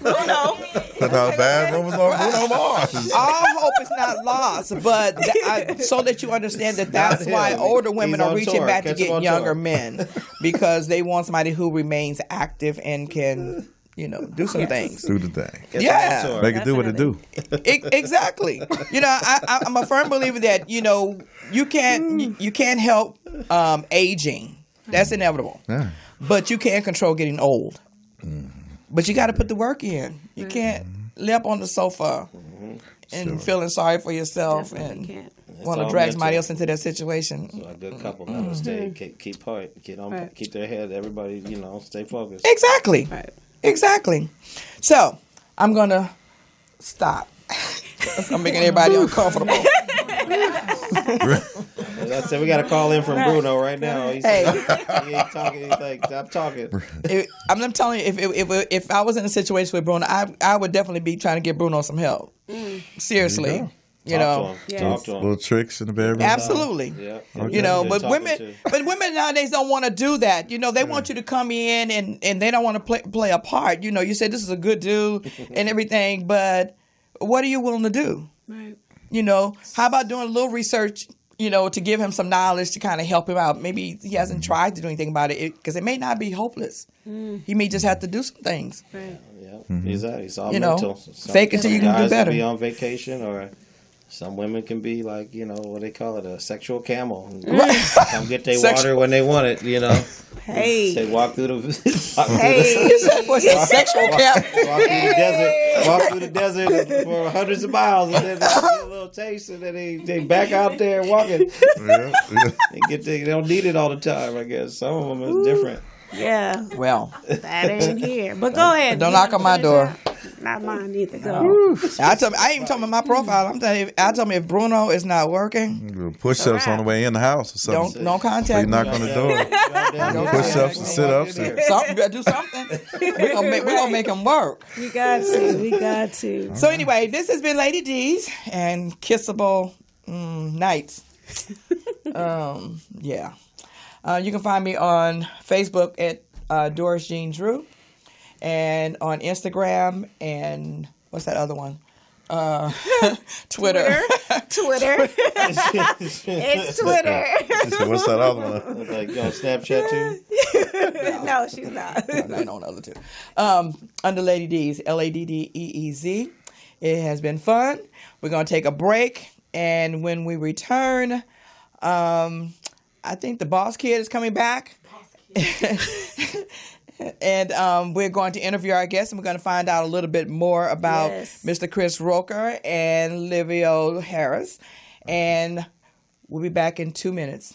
S3: Bruno.
S4: Put out bad rumors on Bruno Mars.
S5: all hope is not lost. But th- I, so that you understand that that's why older women
S6: He's
S5: are reaching
S6: tour.
S5: back to
S6: Catch him
S5: get younger
S6: tour.
S5: men because they want somebody who remains active and can you know do some things.
S4: Do the thing.
S6: Get
S5: Yeah.
S6: on tour.
S4: Make it do what it do.
S5: E- exactly. You know, I, I, I'm a firm believer that you know you can't you, you can't help um, aging. That's inevitable.
S4: Yeah.
S5: But you can't control getting old. Mm-hmm. But you got to put the work in. You mm-hmm. can't lay up on the sofa mm-hmm. and feeling sorry for yourself
S3: Definitely
S5: and want to drag somebody else into that situation.
S6: So a good couple gotta stay, keep, keep point, keep on,
S3: Right.
S6: keep their head. Everybody, you know, stay focused.
S5: Exactly.
S3: Right.
S5: Exactly. So I'm gonna stop. [LAUGHS] I'm making everybody uncomfortable.
S6: I said we got a call in from Bruno right now. He
S5: Hey. [LAUGHS]
S6: he ain't talking. He's like, stop talking.
S5: If, I'm, I'm telling you, if, if if if I was in a situation with Bruno, I I would definitely be trying to get Bruno some help. Mm. Seriously,
S4: There
S5: you,
S6: Talk
S5: know,
S6: to.
S3: Yes.
S6: Talk to him.
S4: Little tricks in the bedroom.
S5: absolutely.
S6: Yeah.
S5: You know,
S6: Good
S5: but women, [LAUGHS] but women nowadays don't want to do that. You know, they want you to come in and and they don't want to play play a part. You know, you say this is a good dude [LAUGHS] and everything, but what are you willing to do?
S3: Right.
S5: You know, how about doing a little research? You know, to give him some knowledge to kind of help him out. Maybe he hasn't mm. tried to do anything about it because it, may not be hopeless. Mm. He may just have to do some things.
S3: Right.
S6: Yeah, mm-hmm. exactly. It's all
S5: You know,
S6: mental.
S5: fake it till you can do better.
S6: Be on vacation, or some women can be like, you know, what they call it, a sexual camel. [LAUGHS] Come get their water when they want it. You know,
S3: Hey.
S6: they walk through the [LAUGHS] walk through the-
S3: Hey.
S5: What's a sexual cap?
S6: walk through the [LAUGHS] desert, walk through the desert for hundreds of miles, and then they get a little taste, and then they, they back out there walking.
S4: Yeah, yeah.
S6: They get they, they don't need it all the time. I guess some of them is different.
S3: Yeah,
S5: Well,
S3: that ain't here. But go ahead.
S5: don't knock on my door.
S3: out? Not mine either. Go.
S5: I told I even told me my profile. I'm telling you, I told me if Bruno is not working,
S4: Push ups on the way in the house or
S5: don't
S4: something.
S5: don't
S4: So you
S5: contact
S4: knock
S5: me.
S4: on the door. [LAUGHS]
S6: Goddamn
S4: Push
S6: yeah.
S4: ups and sit ups. And,
S5: Something, gotta do something. We're gonna make, we gonna make him work.
S3: We got to. We got to. [LAUGHS]
S5: So anyway, this has been Lady D's and Kissable mm, Nights. [LAUGHS] um, yeah. Uh, you can find me on Facebook at uh, Doris Jean Drew and on Instagram and what's that other one? Uh, [LAUGHS] Twitter.
S3: Twitter. [LAUGHS] it's Twitter.
S4: so what's that other one?
S6: Like, you on Snapchat too? [LAUGHS]
S3: no, she's not.
S5: I ain't on the two. Um, under Lady D's, L A D D E E Z. It has been fun. We're going to take a break. And when we return, um, I think the boss kid is coming back. And um, we're going to interview our guests and we're going to find out a little bit more about
S3: Yes.
S5: Mr. Chris Roker and Livio Harris. And we'll be back in two minutes.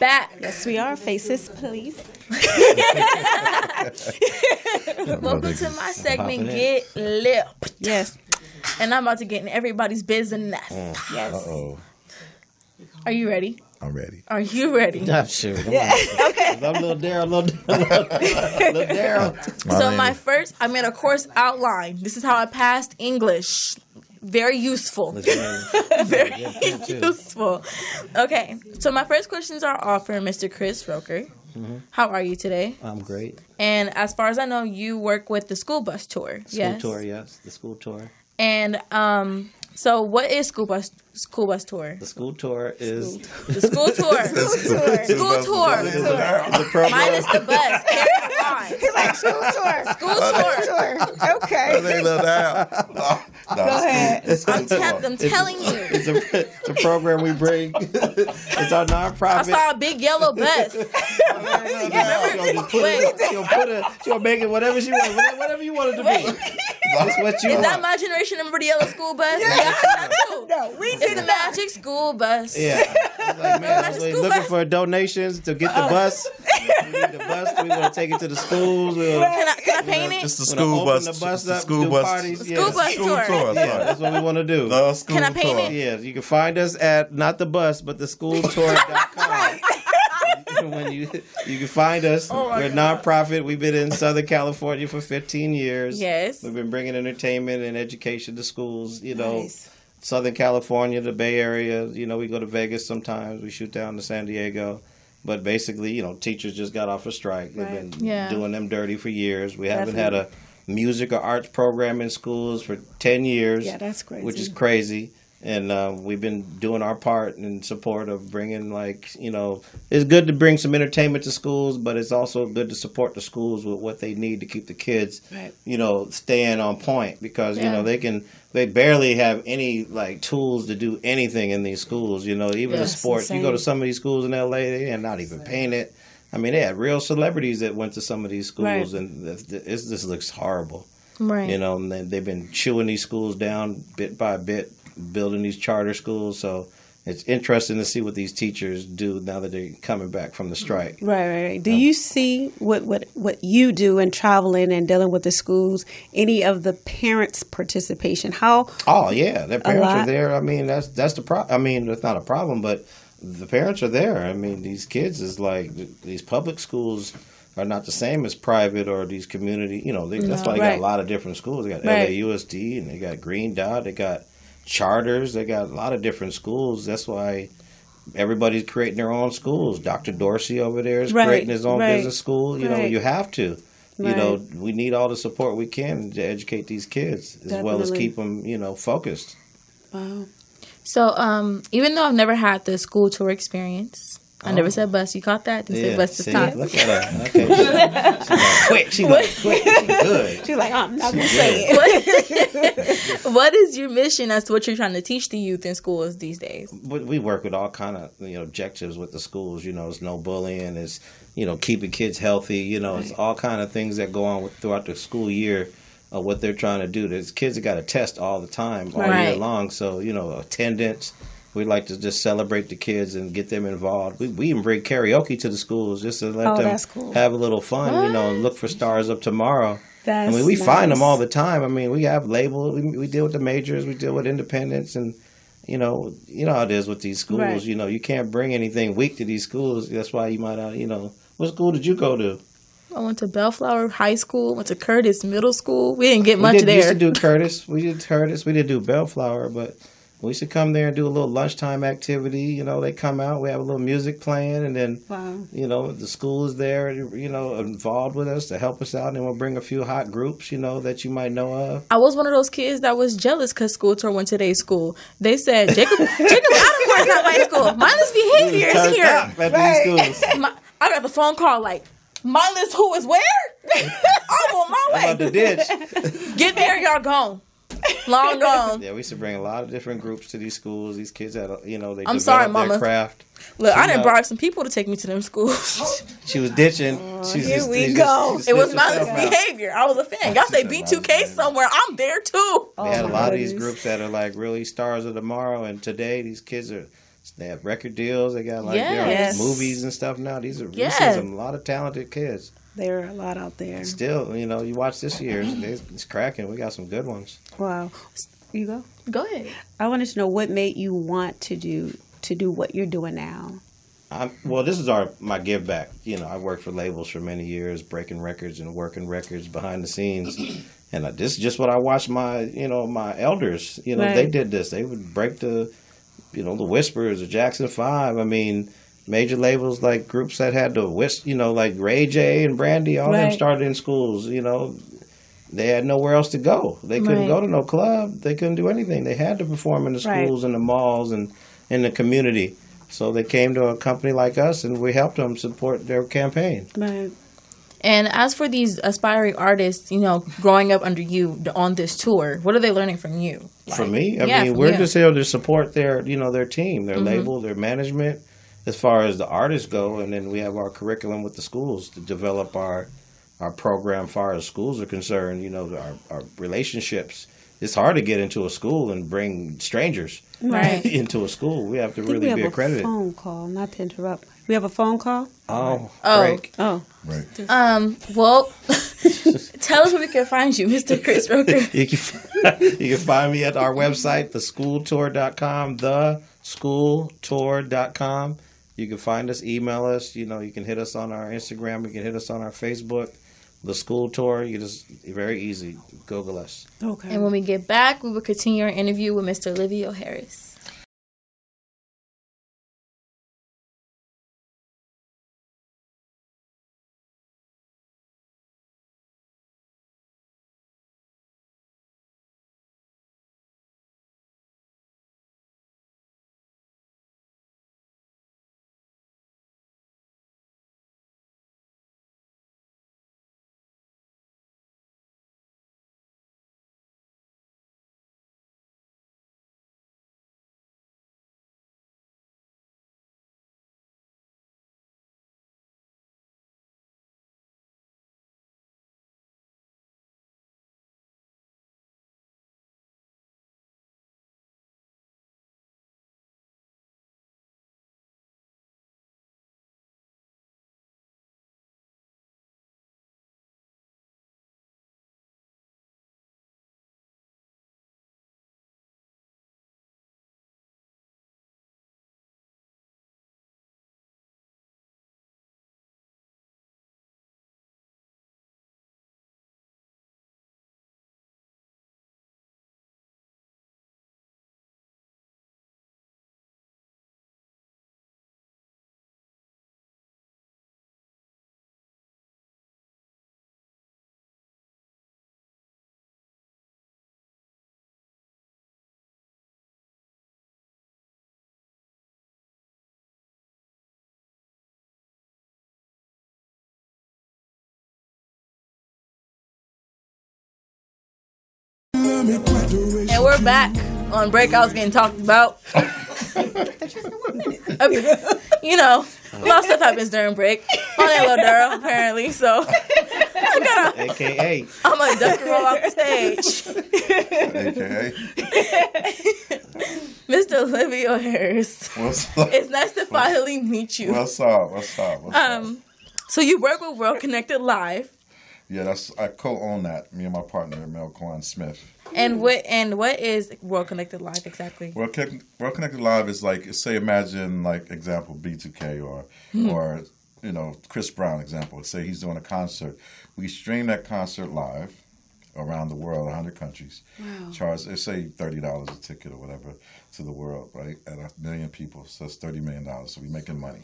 S2: Back.
S3: Yes, we are. Faces, please.
S2: Welcome to my segment, Get Lip.
S3: Yes.
S2: And I'm about to get in everybody's business. Mm.
S3: Yes.
S4: Oh,
S2: Are you ready?
S4: I'm ready.
S2: Are you ready? [LAUGHS]
S6: Not sure. Yeah. okay. I'm little Daryl, little Daryl. [LAUGHS] little Daryl.
S2: So my first, I made a course outline. This is how I passed English. Very useful. [LAUGHS] Very useful. Okay, so my first questions are all for Mr. Chris Roker. How are you today?
S6: I'm great.
S2: And as far as I know, you work with the school bus tour.
S6: School
S2: yes.
S6: tour, yes. The school tour.
S2: And um, so what is school bus school bus tour?
S6: The school tour is [LAUGHS]
S2: The school tour. school tour.
S6: the program.
S2: Minus the bus. [LAUGHS] He's.
S3: Like school tour.
S2: School tour.
S3: tour. Okay.
S4: They little down. Go
S3: ahead.
S6: It's,
S2: I'm, tell- I'm telling you.
S6: it's, a, it's a program we bring. [LAUGHS] it's our nonprofit.
S2: I
S6: nonprofit.
S2: saw a big yellow bus.
S6: She'll put
S2: Wait.
S6: it, she'll put it, she'll make it whatever she wants, whatever- whatever you want it to be. That's what you
S2: Is
S6: want.
S2: that my generation? Remember the yellow school bus? Yeah, that.
S3: No, we
S2: It's the magic school bus.
S6: Yeah. [LAUGHS] It's like, man, I was
S2: School
S6: looking
S2: bus.
S6: for donations to get the oh. bus. We need the bus. We want to take it to the schools. We want
S2: Can I, can I paint it?
S4: It's the school bus.
S6: the bus
S4: it's the school bus.
S6: parties.
S2: School bus
S4: School
S2: tour.
S4: tour.
S6: Yeah, that's what we want to do.
S4: The school
S2: Can I paint
S4: tour.
S2: it?
S6: Yeah, you can find us at not the bus, but the schooltour.com. [LAUGHS] when you you can find us,
S2: Oh
S6: we're a nonprofit. We've been in Southern California for 15 years.
S2: Yes.
S6: we've been bringing entertainment and education to schools. You know,
S3: Nice.
S6: Southern California, the Bay Area. You know, we go to Vegas sometimes. We shoot down to San Diego. But basically, you know, teachers just got off a strike. They've
S3: Right.
S6: been
S2: Yeah.
S6: doing them dirty for years. We haven't had a music or arts program in schools for 10 years
S3: Yeah, that's crazy.
S6: which is crazy. And uh, we've been doing our part in support of bringing, like, you know, it's good to bring some entertainment to schools, but it's also good to support the schools with what they need to keep the kids,
S3: Right.
S6: you know, staying on point because, you know, they can, they barely have any, like, tools to do anything in these schools, you know, even the
S2: That's
S6: sports. You go to some of these schools in LA, they are not even painted. I mean, they had real celebrities that went to some of these schools,
S3: Right.
S6: and th- th- this looks horrible.
S2: Right.
S6: You know, and they, they've been chewing these schools down bit by bit, building these charter schools. So it's interesting to see what these teachers do now that they're coming back from the strike.
S3: Right, right, right. Do you see what, what what you do in traveling and dealing with the schools? Any of the parents' participation? How
S6: Oh yeah, their parents are there. I mean, that's that's the problem. I mean, it's not a problem, but the parents are there. I mean, these kids is like these public schools are not the same as private or these community. You know, they, that's why they got a lot of different schools. They got
S3: Right.
S6: LAUSD and they got Green Dot. They got charters. They got a lot of different schools. That's why. Everybody's creating their own schools. Dr. Dorsey over there is
S3: Right,
S6: creating his own
S3: right,
S6: business school. You know, you have to. You know, we need all the support we can to educate these kids as well as keep them, you know, focused.
S3: wow.
S2: So, um, even though I've never had the school tour experience, I never oh. said bus. You caught that? Didn't say bus this
S6: see,
S2: time.
S6: look at her. Okay, she, she like quick. She like quick. She good. [LAUGHS]
S3: She's like, oh, I'm not gonna say it. [LAUGHS]
S2: what is your mission as to what you're trying to teach the youth in schools these days?
S6: we we work with all kind of you know objectives with the schools. You know, it's no bullying. It's you know keeping kids healthy. You know, it's all kind of things that go on with, throughout the school year. Of what they're trying to do. There's kids that got to test all the time, all year long. So you know, attendance. We like to just celebrate the kids and get them involved. We, we even bring karaoke to the schools just to let
S3: Oh,
S6: them
S3: cool.
S6: have a little fun. You know, and look for stars of tomorrow.
S3: That's
S6: I mean, we find them all the time. I mean, we have labels. We, we deal with the majors. We deal with independents, and you know, you know how it is with these schools.
S3: Right.
S6: You know, you can't bring anything weak to these schools. That's why you might, not, you know, what school did you go to?
S2: I went to Bellflower High School, went to Curtis Middle School. We didn't get much We
S6: did, we used to do [LAUGHS] Curtis. We did Curtis. We did do Bellflower, but we used to come there and do a little lunchtime activity. You know, they come out. We have a little music playing, and then
S3: Wow.
S6: you know the school is there. You know, involved with us to help us out, and we'll bring a few hot groups. You know that you might know of.
S2: I was one of those kids that was jealous because school tour went to their school. They said Jacob Jacob Adamore is not my school. Mindless behavior is here.
S6: up at these schools. [LAUGHS]
S2: My, I got the phone call like, mindless who is where? [LAUGHS] I'm on my
S6: About
S2: way.
S6: the ditch. [LAUGHS]
S2: Get there, y'all gone. [LAUGHS] Long gone.
S6: Yeah, we used to bring a lot of different groups to these schools. These kids had, a- you know, they
S2: I'm
S6: developed
S2: sorry,
S6: their
S2: Mama.
S6: craft.
S2: Look, I didn't bribe some people to take me to them schools. [LAUGHS]
S6: She was ditching. She's
S3: here
S6: just,
S3: we
S6: she just-
S3: go.
S6: just
S2: it was
S6: my herself
S2: mindless
S6: out.
S2: behavior. I was a fan. Y'all say B2K somewhere. I'm there too.
S6: They had a
S3: my
S6: lot of these groups that are like really stars of tomorrow, and today these kids are. They have record deals. They got like they're
S2: Yes.
S6: movies and stuff now. These are
S2: Yeah.
S6: this is some, a lot of talented kids.
S3: There are a lot out there.
S6: Still, you know, you watch this year, it's, it's cracking. We got some good ones.
S3: Wow. You go.
S2: Go ahead.
S3: I wanted to know what made you want to do to do what you're doing now.
S6: I'm, well, this is our my give back. You know, I worked for labels for many years, breaking records and working records behind the scenes, [CLEARS THROAT] and uh, this is just what I watched my you know my elders. You know, they did this. They would break the, you know, the Whispers, the Jackson Five. I mean, major labels like groups that had the whis, you know, like Ray J and Brandy. All them started in schools. You know. They had nowhere else to go. They couldn't
S2: Right.
S6: go to no club. They couldn't do anything. They had to perform in the
S3: Right.
S6: schools and the malls and in the community. So they came to a company like us, and we helped them support their campaign.
S3: Right.
S2: And as for these aspiring artists, you know, growing up under you on this tour, what are they learning from you?
S6: For
S2: Like-
S6: me, I
S2: Yeah,
S6: mean, we're
S2: you.
S6: just here to support their, you know, their team, their
S2: Mhm.
S6: label, their management, as far as the artists go, and then we have our curriculum with the schools to develop our our program. Far as schools are concerned, you know, our, our relationships. It's hard to get into a school and bring strangers
S3: Right. [LAUGHS]
S6: into a school. We have to
S3: I think
S6: really
S3: we
S6: be accredited.
S3: a phone call. Not to interrupt. We have a phone call.
S6: Oh,
S2: Oh.
S6: break.
S3: Oh,
S4: Right.
S2: Um, well, [LAUGHS] tell us where we can find you, Mr. Chris Roker. [LAUGHS]
S6: You can, you can find me at our website, theschooltour.com, theschooltour.com. You can find us, email us, you know, you can hit us on our Instagram, you can hit us on our Facebook. The School Tour, you just very easy. Google us.
S3: okay.
S2: And when we get back, we will continue our interview with Mr. Livio Harris. And we're back on Breakouts getting talked about. Okay. you know, a lot of stuff happens during break on that little girl, apparently. So I gotta,
S6: AKA.
S2: I'm gonna duck and roll off the stage.
S4: AKA.
S2: Mr. Olivia Harris.
S4: What's up?
S2: It's nice to finally meet you.
S4: What's up? What's up? What's up?
S2: Um, so you work with World Connected Live,
S4: Yeah, that's I co-own that. Me and my partner Mel Kwan Smith.
S2: and what and what is World Connected Live exactly?
S4: Well, Connect- Well Connected Live is like say imagine like example B2K or
S2: Hmm.
S4: or you know Chris Brown example. Say he's doing a concert, we stream that concert live around the world, 100 countries.
S3: Wow.
S4: Charge say thirty dollars a ticket or whatever to the world, right? At a million people, so that's thirty million dollars. So we're making money.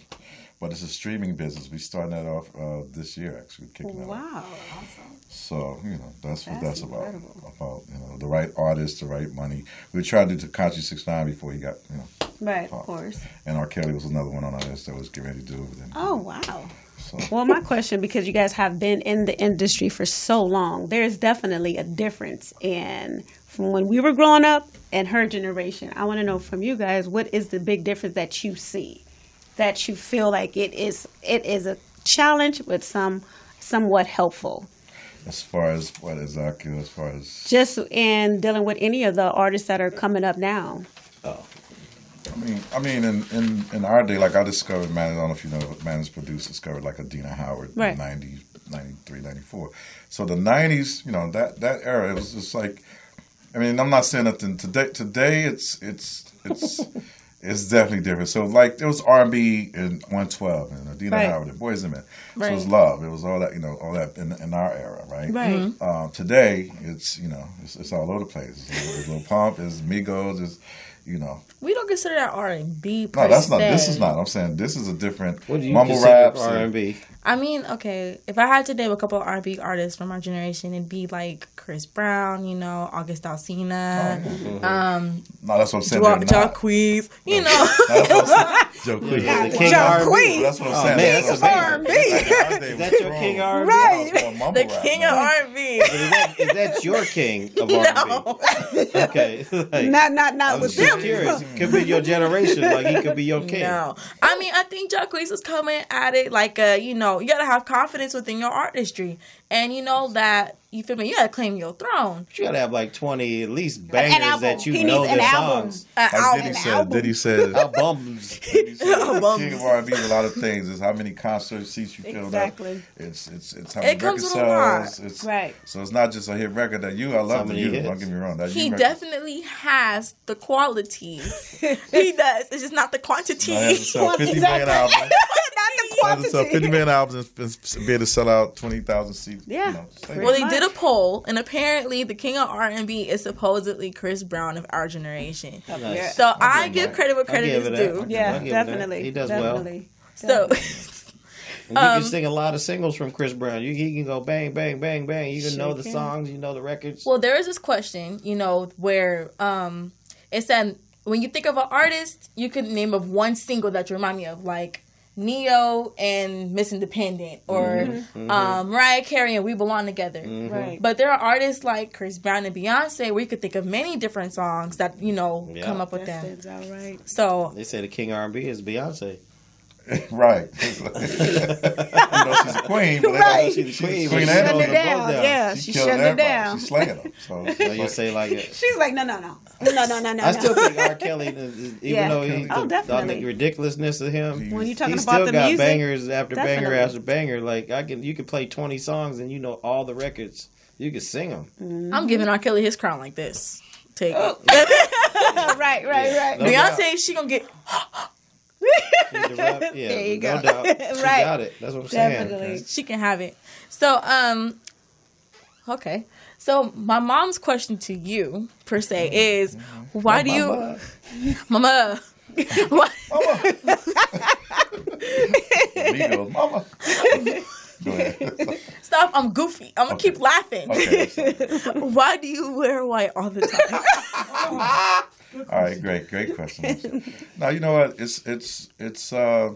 S4: But it's a streaming business. We starting that off uh, this year, actually, kicking that off.
S3: Wow. Awesome!
S4: So you know that's what
S3: That's
S4: that's about. About you know the right artist, the right money. We tried to do Tekashi Six Nine before he got you know,
S3: Right,
S4: Oh.
S3: of course.
S4: and R. Kelly was another one on our list that was getting ready to do it. And,
S3: Oh, wow.
S4: So
S3: Well, my question, because you guys have been in the industry for so long, there's definitely a difference in from when we were growing up and her generation. I want to know from you guys what is the big difference that you see, that you feel like it is it is a challenge, but some somewhat helpful.
S4: as far as what exactly as far as
S3: Just in dealing with any of the artists that are coming up now.
S4: Oh, I mean, I mean, in, in, in our day, like I discovered, man, I don't know if you know, managed produced discovered like Adina Howard,
S3: Right.
S4: in 90, 93, 94. So the nineties, you know, that that era, it was just like, I mean, I'm not saying nothing today. Today, it's it's it's [LAUGHS] it's definitely different. So like there was R and B in 112 and Adina
S3: Right.
S4: Howard and Boys and Men. So it was love. It was all that, you know, all that in, in our era, right?
S3: Right.
S4: Um, today, it's you know, it's, it's all over the place. It's, it's Lil Pump, it's Migos, it's you know.
S2: We don't consider that R and B.
S4: No, that's not. This is not. I'm saying this is a different
S6: What do you
S4: mumble
S6: consider
S4: rap.
S6: R and B?
S2: I mean, okay, if I had to name a couple of R&B artists from our generation, it'd be like Chris Brown, you know, August Alsina, um,
S4: No, that's what I'm saying.
S2: Ja-
S4: they're not.
S2: Jacquees, you know. [LAUGHS]
S4: That's what I'm saying.
S6: Yeah, the king
S3: John
S6: R&B.
S4: That's what I'm
S6: Oh,
S4: saying.
S6: man,
S4: That's
S6: that's
S4: what I'm
S3: R&B.
S4: saying. Like, nowadays
S6: Is that your
S4: strong.
S6: king R&B?
S4: Now it's more mumble
S2: the king of R&B.
S6: Is that your king of [LAUGHS] R&B? Okay. [LAUGHS]
S3: Not not
S6: I
S3: not
S6: was
S3: with
S6: just curious. It could be your generation. Like he could be your kid.
S2: No, I mean, I think Jacquees is coming at it like, uh, you know, you gotta have confidence within your artistry, and you know that you feel me. You gotta claim your throne.
S6: But you gotta have like twenty at least bangers
S3: album.
S6: that you
S3: He
S6: know
S3: needs an
S6: their
S3: album.
S6: songs.
S4: Like
S2: I'll-
S4: Diddy
S3: an
S4: said,
S3: album.
S4: Diddy said, [LAUGHS]
S6: Albums. [LAUGHS]
S4: Diddy said King of R&B is a lot of things. It's how many concert seats you filled
S3: Exactly.
S4: up. It's it's it's how many
S2: comes
S4: record
S2: with
S4: sales. It's,
S3: Right.
S4: So it's not just a hit record that you. I love the you.
S6: hits.
S4: Don't get me wrong. That
S2: he definitely has the qualities. [LAUGHS] he does. It's just not the quantity.
S4: Now, he has to sell 50 million albums.
S3: not the
S4: He has to sell 50
S3: quantity.
S4: million albums and and be able to sell out 20,000 seats.
S3: Yeah.
S4: You know.
S2: Well, they
S3: much.
S2: did a poll, and apparently, the king of R and B is supposedly Chris Brown of our generation.
S6: Nice.
S2: So I
S4: give
S2: give
S4: that.
S2: credit where credit is due.
S3: Yeah,
S6: give him that.
S3: definitely.
S6: He does well.
S3: definitely.
S2: So, [LAUGHS]
S6: And you
S2: Um,
S6: can sing a lot of singles from Chris Brown. You he can go bang bang bang bang. You can know the
S3: can.
S6: songs. You know the records.
S2: well, there is this question, you know, where um, it said when you think of an artist, you could name of one single that you remind me of, like Ne-Yo and Miss Independent, or
S6: Mm-hmm.
S2: um, Mariah Carey and We Belong Together.
S3: Right.
S2: But there are artists like Chris Brown and Beyonce where you could think of many different songs that you know
S6: Yeah.
S2: come up with
S3: That
S2: them.
S3: stands right.
S2: So
S6: They say the king R and B is Beyonce. [LAUGHS]
S4: right. [LAUGHS] you know, she's a queen, but they
S3: Right.
S4: don't-
S6: She's the queen.
S4: queen
S6: but
S4: and
S3: Shutting
S4: Shutting
S3: it down.
S6: down.
S3: Yeah,
S4: She's
S3: she's
S4: killing
S3: shutting it down.
S4: She's slaying them. So, [LAUGHS]
S6: So you say like it.
S3: Uh, she's like, no, no, no, no, no, no, no.
S6: I still think R. Kelly, is- is- even
S3: Yeah.
S6: though he,
S3: Oh,
S6: the,
S3: definitely.
S6: the ridiculousness of him,
S3: when you're
S4: He
S3: talking
S6: he
S3: about
S6: still
S3: the
S6: got
S3: music,
S6: bangers after banger after banger. Like I can, you can play twenty songs and you know all the records. You can sing them. Mm-hmm.
S2: I'm giving R. Kelly his crown like this. Take
S3: Oh.
S2: it.
S3: right, right, right.
S6: No doubt.
S2: Beyonce, she gonna get.
S6: She's the rap- [LAUGHS] Yeah,
S3: There you
S6: no
S3: go.
S6: doubt. [LAUGHS] She
S3: Right.
S6: got it. That's what I'm saying.
S3: Definitely.
S2: She can have it. So, um, okay. So my mom's question to you per se is, why do you, Mama? [LAUGHS] Why,
S4: Migos, mama.
S2: Stop! I'm goofy. I'm gonna
S4: Okay.
S2: keep laughing.
S4: Okay.
S2: Why do you wear white all the time?
S4: All right, great, great question. [LAUGHS] now you know what? It's it's it's uh,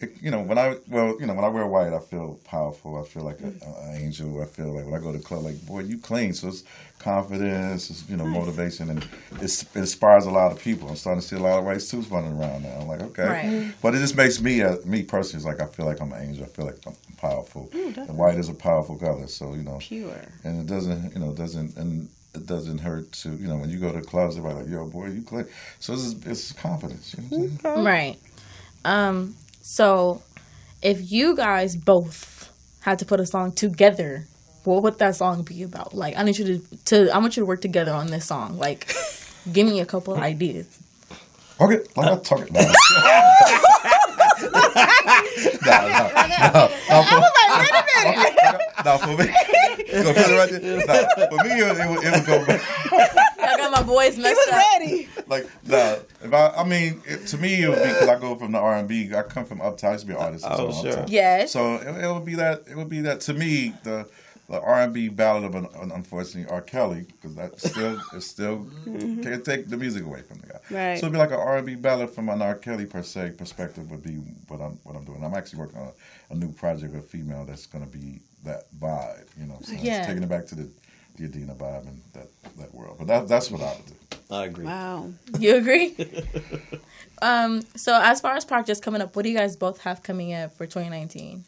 S4: it, you know when I well you know when I wear white, I feel powerful. I feel like an angel. I feel like when I go to club, like boy, you clean. So it's confidence. It's you know motivation, and it's, it inspires a lot of people. I'm starting to see a lot of white suits running around now. I'm like, okay,
S2: Right.
S4: but it just makes me uh, me personally. It's like I feel like I'm an angel. I feel like I'm powerful. and white is a powerful color. So you know,
S3: Pure.
S4: and it doesn't you know doesn't and it doesn't hurt to you know when you go to clubs they're like yo boy you click so it's, it's confidence you know what I'm saying?
S2: right. Um. So, if you guys both had to put a song together, what would that song be about? Like, I need you to, to I want you to work together on this song. Like, give me a couple of [LAUGHS] ideas.
S4: okay like I talk it [LAUGHS] now no, no, no, no, for, no, for me, you gonna put it right there? No, for me, it, it, would, it would go [LAUGHS]
S2: I got my boys
S3: He
S2: messed
S3: was
S2: up.
S3: ready.
S4: like no. If I, I mean, it, to me, it would be because I go from the R and B. I come from uptown. I used to be an artist.
S6: Oh,
S4: so
S6: sure.
S4: Uptown.
S2: Yes.
S4: So it, it would be that. It would be that to me the the R and B ballad of an, an unfortunately R. Kelly because that still [LAUGHS] it still can't take the music away from the guy.
S3: Right.
S4: So it'd be like an R and B ballad from an R. Kelly per se perspective would be what I'm what I'm doing. I'm actually working on a, a new project with a female that's going to be that vibe. You know, so
S2: Yeah.
S4: it's taking it back to the the Adina vibe and that that world. But that that's what I would do.
S6: I agree.
S3: Wow.
S2: You agree? [LAUGHS] um. So as far as projects coming up, what do you guys both have coming up for 2019?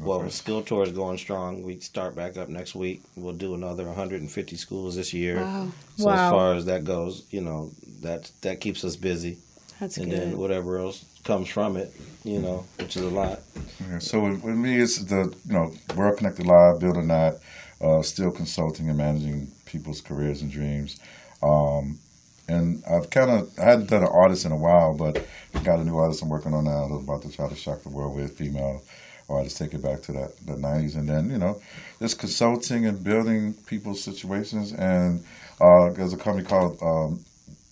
S6: Well, school tour is going strong. We start back up next week. We'll do another 150 schools this year.
S3: Wow.
S6: So
S2: Wow.
S6: as far as that goes, you know that that keeps us busy,
S3: That's
S6: and
S3: good.
S6: then whatever else comes from it, you know, which is a lot.
S4: Yeah, so with, with me, it's the you know World Connected Live, building that, uh, still consulting and managing people's careers and dreams. Um, and I've kind of I hadn't done an artist in a while, but got a new artist I'm working on now. that I'm about to try to shock the world with female artists take it back to that the '90s, and then you know, just consulting and building people's situations. And uh, there's a company called um,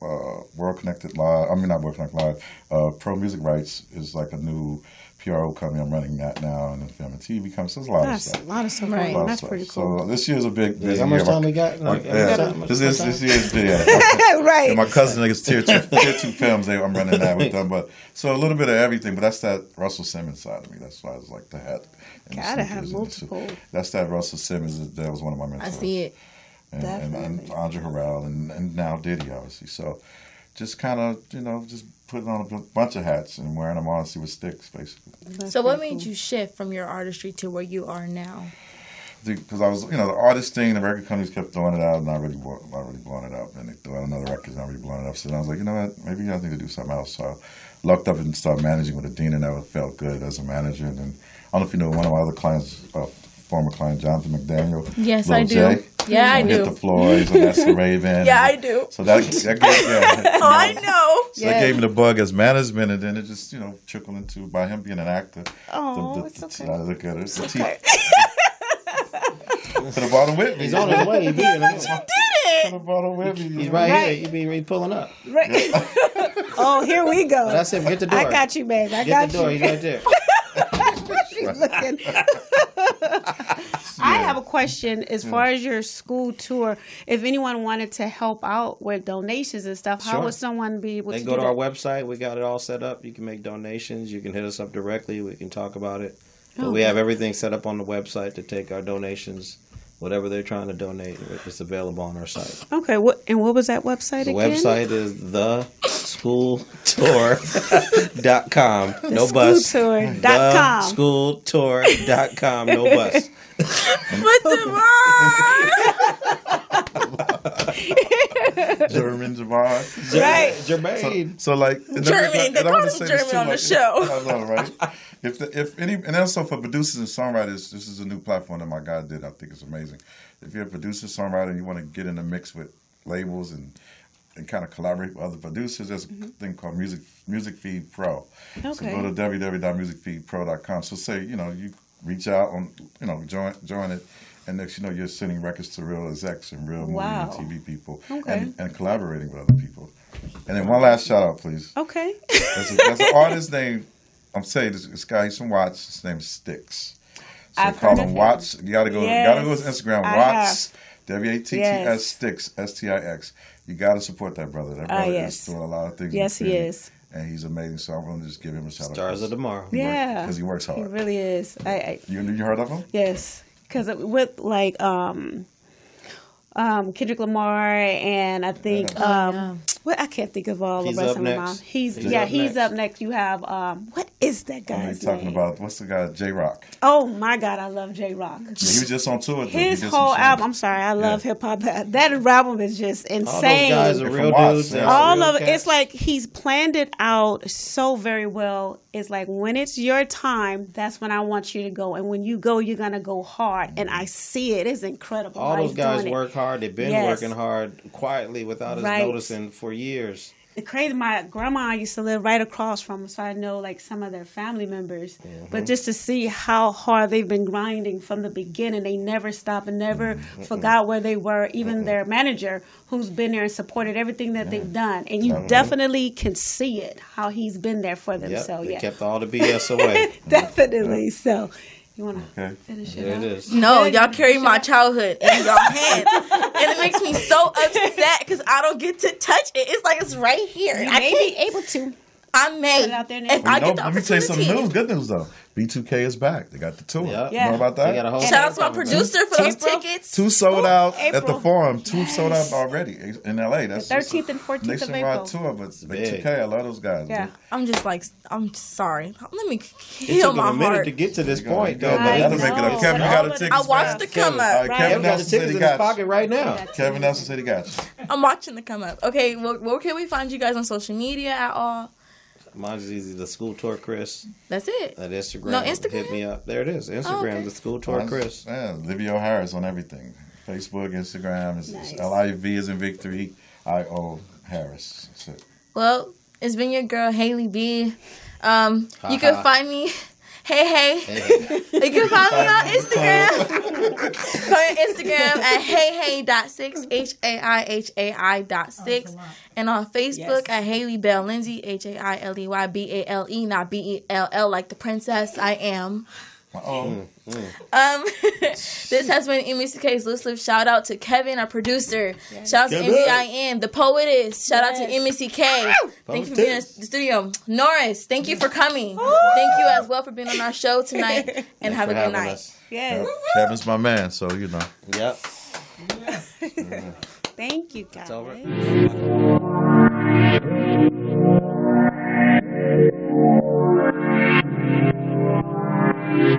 S4: uh, World Connected Live. I mean, not World Connected Live. Uh, Pro Music Rights is like a new PRO company. I'm running that now, and then film and TV company. So there's a lot
S3: That's
S4: of
S3: a lot of stuff.
S2: Right.
S3: Right.
S4: A lot of
S3: That's
S4: stuff.
S3: pretty cool.
S4: So this year's a big,
S6: Yeah,
S4: busy
S6: how much time we got? Like,
S4: yeah,
S6: how much
S4: this is
S6: time?
S4: this year's big. [LAUGHS] Yeah.
S3: right.
S4: And my cousin niggas tier two, tier two films. They, I'm running that with them, but so a little bit of everything. But that's that Russell Simmons side of me. That's why I was like the head. in
S3: Gotta have
S4: sneakers and the-
S3: multiple.
S4: That's that Russell Simmons. That was one of my mentors.
S2: I see it.
S4: And, and, and Andre Harrell and, and now Diddy, obviously. So just kind of you know just putting on a bunch of hats and wearing them honestly with sticks, basically.
S2: So, what made you shift from your artistry to where you are now?
S4: because I was, you know, the artist thing, the record companies kept throwing it out, and I really, blow- not really blowing it up, and they threw out another record, not really blowing it up. So then I was like, you know what, maybe I need to do something else. So I lucked up and started managing with Adina, and that felt good as a manager. And then I don't know if you know one of my other clients, uh, former client Jonathan McDaniel.
S2: Yes,
S4: Lil
S2: I do.
S4: J.
S2: Yeah, I
S4: Hit
S2: do.
S4: the Floor, so that's the [LAUGHS] Raven.
S2: Yeah, I do.
S4: So that, that gave, yeah, [LAUGHS]
S2: Oh, I know.
S4: so that gave me the bug as management, and then it just, you know, trickled into by him being an actor.
S3: Oh,
S4: the, the,
S3: it's
S4: the,
S3: okay.
S4: I look at it. The teeth. Could have brought him with me.
S6: He's on his way. He be in
S4: Could have brought him with me.
S6: He's right,
S3: Right.
S6: here. He be he pulling up.
S3: Right. [LAUGHS] oh, here we go.
S6: That's him. Get the door.
S3: I got you, babe. I
S6: Get
S3: got
S6: the door.
S3: you.
S6: He's right there.
S3: She's [LAUGHS] looking. I have a question as far as your school tour. If anyone wanted to help out with donations and stuff, how
S6: Sure.
S3: would someone be able
S6: They
S3: to
S6: can go
S3: do
S6: to our
S3: that?
S6: website. We got it all set up. You can make donations. You can hit us up directly. We can talk about it. But we have everything set up on the website to take our donations. Whatever they're trying to donate, it's available on our site.
S3: Okay, what and what was that website
S6: The
S3: again?
S6: website is theschooltour.com. No bus.
S3: Schooltour.com.
S6: Theschooltour.com. No bus. [LAUGHS]
S4: German Javon.
S3: Right.
S6: Jermaine.
S4: So like and
S2: German,
S4: then-
S2: they
S4: and I
S2: call him German
S4: too,
S2: on the show.
S4: I know, right? [LAUGHS] If the, if any and also for producers and songwriters, this is a new platform that my guy did. I think it's amazing. If you're a producer songwriter and you want to get in the mix with labels and and kind of collaborate with other producers, there's a mm-hmm. thing called Music Music Feed Pro.
S3: Okay.
S4: So go to www.musicfeedpro.com. So say you know you reach out on you know join join it. And next, you know, you're sending records to real execs and real
S3: Wow.
S4: movie and TV people,
S3: Okay.
S4: and, and collaborating with other people. And then one last shout out, please.
S3: Okay.
S4: There's, a, there's an [LAUGHS] artist named I'm saying this, this guy. He's from Watts. His name is Sticks. So
S3: I've
S4: call
S3: heard
S4: him
S3: of him.
S4: Watts. You gotta go. You gotta go to
S3: Yes,
S4: Instagram.
S3: I
S4: Watts. W a t t
S3: Yes.
S4: Sticks. S t i x. You gotta support that brother. That
S3: Ah,
S4: brother
S3: yes.
S4: is doing a lot of things. in
S3: Yes, he is.
S4: And he's amazing. So I'm gonna just give him a shout out.
S6: Stars of tomorrow.
S3: Yeah.
S4: Because he works hard.
S3: He
S4: hard.
S3: really is. I, I
S4: You you heard of him?
S3: Yes, because with like um, um, Kendrick Lamar and I think um, what I can't think of all
S6: He's
S3: the rest
S6: up
S3: of them.
S6: next.
S3: He's,
S6: He's
S3: yeah,
S6: up
S3: he's
S6: next.
S3: up next. You have um, what is that
S4: I'm
S3: guy's
S4: talking
S3: name?
S4: about what's the guy? Jay Rock.
S3: Oh my God, I love Jay Rock.
S4: Yeah, he was just on tour. He
S3: His whole album. I'm sorry, I love
S4: Yeah.
S3: hip hop. That, that album is just insane.
S6: All
S3: insane.
S6: those guys are real
S4: from Watts,
S6: dudes.
S4: yeah.
S3: All
S6: real
S3: of it
S6: cats.
S3: it's like he's planned it out so very well it's like when it's your time that's when i want you to go and when you go you're gonna go hard and i see it it's incredible
S6: All those guys
S3: doing it.
S6: work hard. They've been
S3: Yes.
S6: working hard quietly without us
S3: Right.
S6: noticing for years.
S3: the crazy. My grandma used to live right across from so i know like some of their family members.
S6: Mm-hmm.
S3: but just to see how hard they've been grinding from the beginning they never stopped and never
S6: Mm-hmm.
S3: forgot where they were even their manager who's been there and supported everything that they've done. And you definitely can see it how he's been there for them.
S6: Yep,
S3: so
S6: they
S3: yeah.
S6: kept all the BS away. [LAUGHS]
S3: definitely. So you want to
S4: Okay.
S3: finish it
S6: there
S3: out?
S6: it is.
S2: No, y'all carry my childhood in your [LAUGHS] hand, and it makes me so upset because I don't get to touch it. It's like it's right here.
S3: you
S2: I
S3: may
S2: can't.
S3: be able to
S2: I may.
S3: Put it out there now.
S2: if I
S4: You know,
S2: get the
S4: let me tell you some
S2: opportunity.
S4: news. Good news though. B2K is back. They got the tour.
S6: Yeah.
S4: You know about that?
S6: Got a whole
S2: Shout out to my
S6: coming back.
S2: producer for those
S3: April?
S2: tickets.
S4: Two sold out at the
S3: April.
S4: forum. Two sold out already in LA. That's
S3: The 13th and 14th of
S4: nationwide
S3: April.
S4: tour, but
S6: big.
S4: B2K, I love those guys.
S3: yeah
S2: I'm just like, I'm sorry. Let me
S6: It
S2: heal
S6: took
S2: my
S6: him a minute
S2: heart.
S6: to get to this
S4: You gotta-
S6: point, though.
S4: gotta-
S3: I
S4: you gotta make it up. Kevin, you got
S3: all
S4: the
S3: of
S4: tickets.
S2: I watched the come
S4: All right,
S2: up.
S3: Right.
S4: Kevin
S6: Kevin got the
S4: Nelson said
S6: tickets
S4: he
S6: in his
S4: got you.
S6: pocket right now.
S4: Kevin Nelson said he got you.
S2: I'm watching the come up. Okay, where can we find you guys on social media at all?
S6: Mine's easy. The school tour, Chris.
S2: That's it.
S6: At Instagram.
S2: No, Instagram?
S6: Hit me up. There it is. Instagram.
S2: okay.
S6: The school tour, Chris.
S4: Yeah, Livio Harris on everything. Facebook, Instagram. It's
S3: Nice.
S4: L I V is in victory. I O Harris. That's it.
S2: Well, it's been your girl Haley B. Um, you
S6: Ha [LAUGHS]
S2: can find me Hey Hey. you can follow me on Instagram. Go on Instagram at heyhay.six, H A I H A I dot oh, six. And on Facebook at Haley Bell Lindsay, H A I L E Y B A L E, not B E L L like the princess I am.
S4: Oh. Mm, mm.
S2: Um, [LAUGHS] this has been MECK's Loose lips. Shout out to Kevin, our producer. Yes. Shout out to MBIM, the poetess. Shout yes. out to MECK. thank you for being in the studio. Norris, thank you for coming. Thank you as well for being on our show tonight. [LAUGHS] And Thanks have a good night.
S6: Us.
S3: Yes.
S4: Kevin's my man, so you know.
S6: Yep. [LAUGHS]
S3: Thank you, guys.
S6: It's over.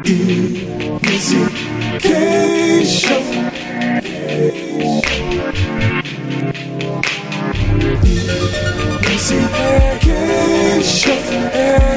S6: Education. Education.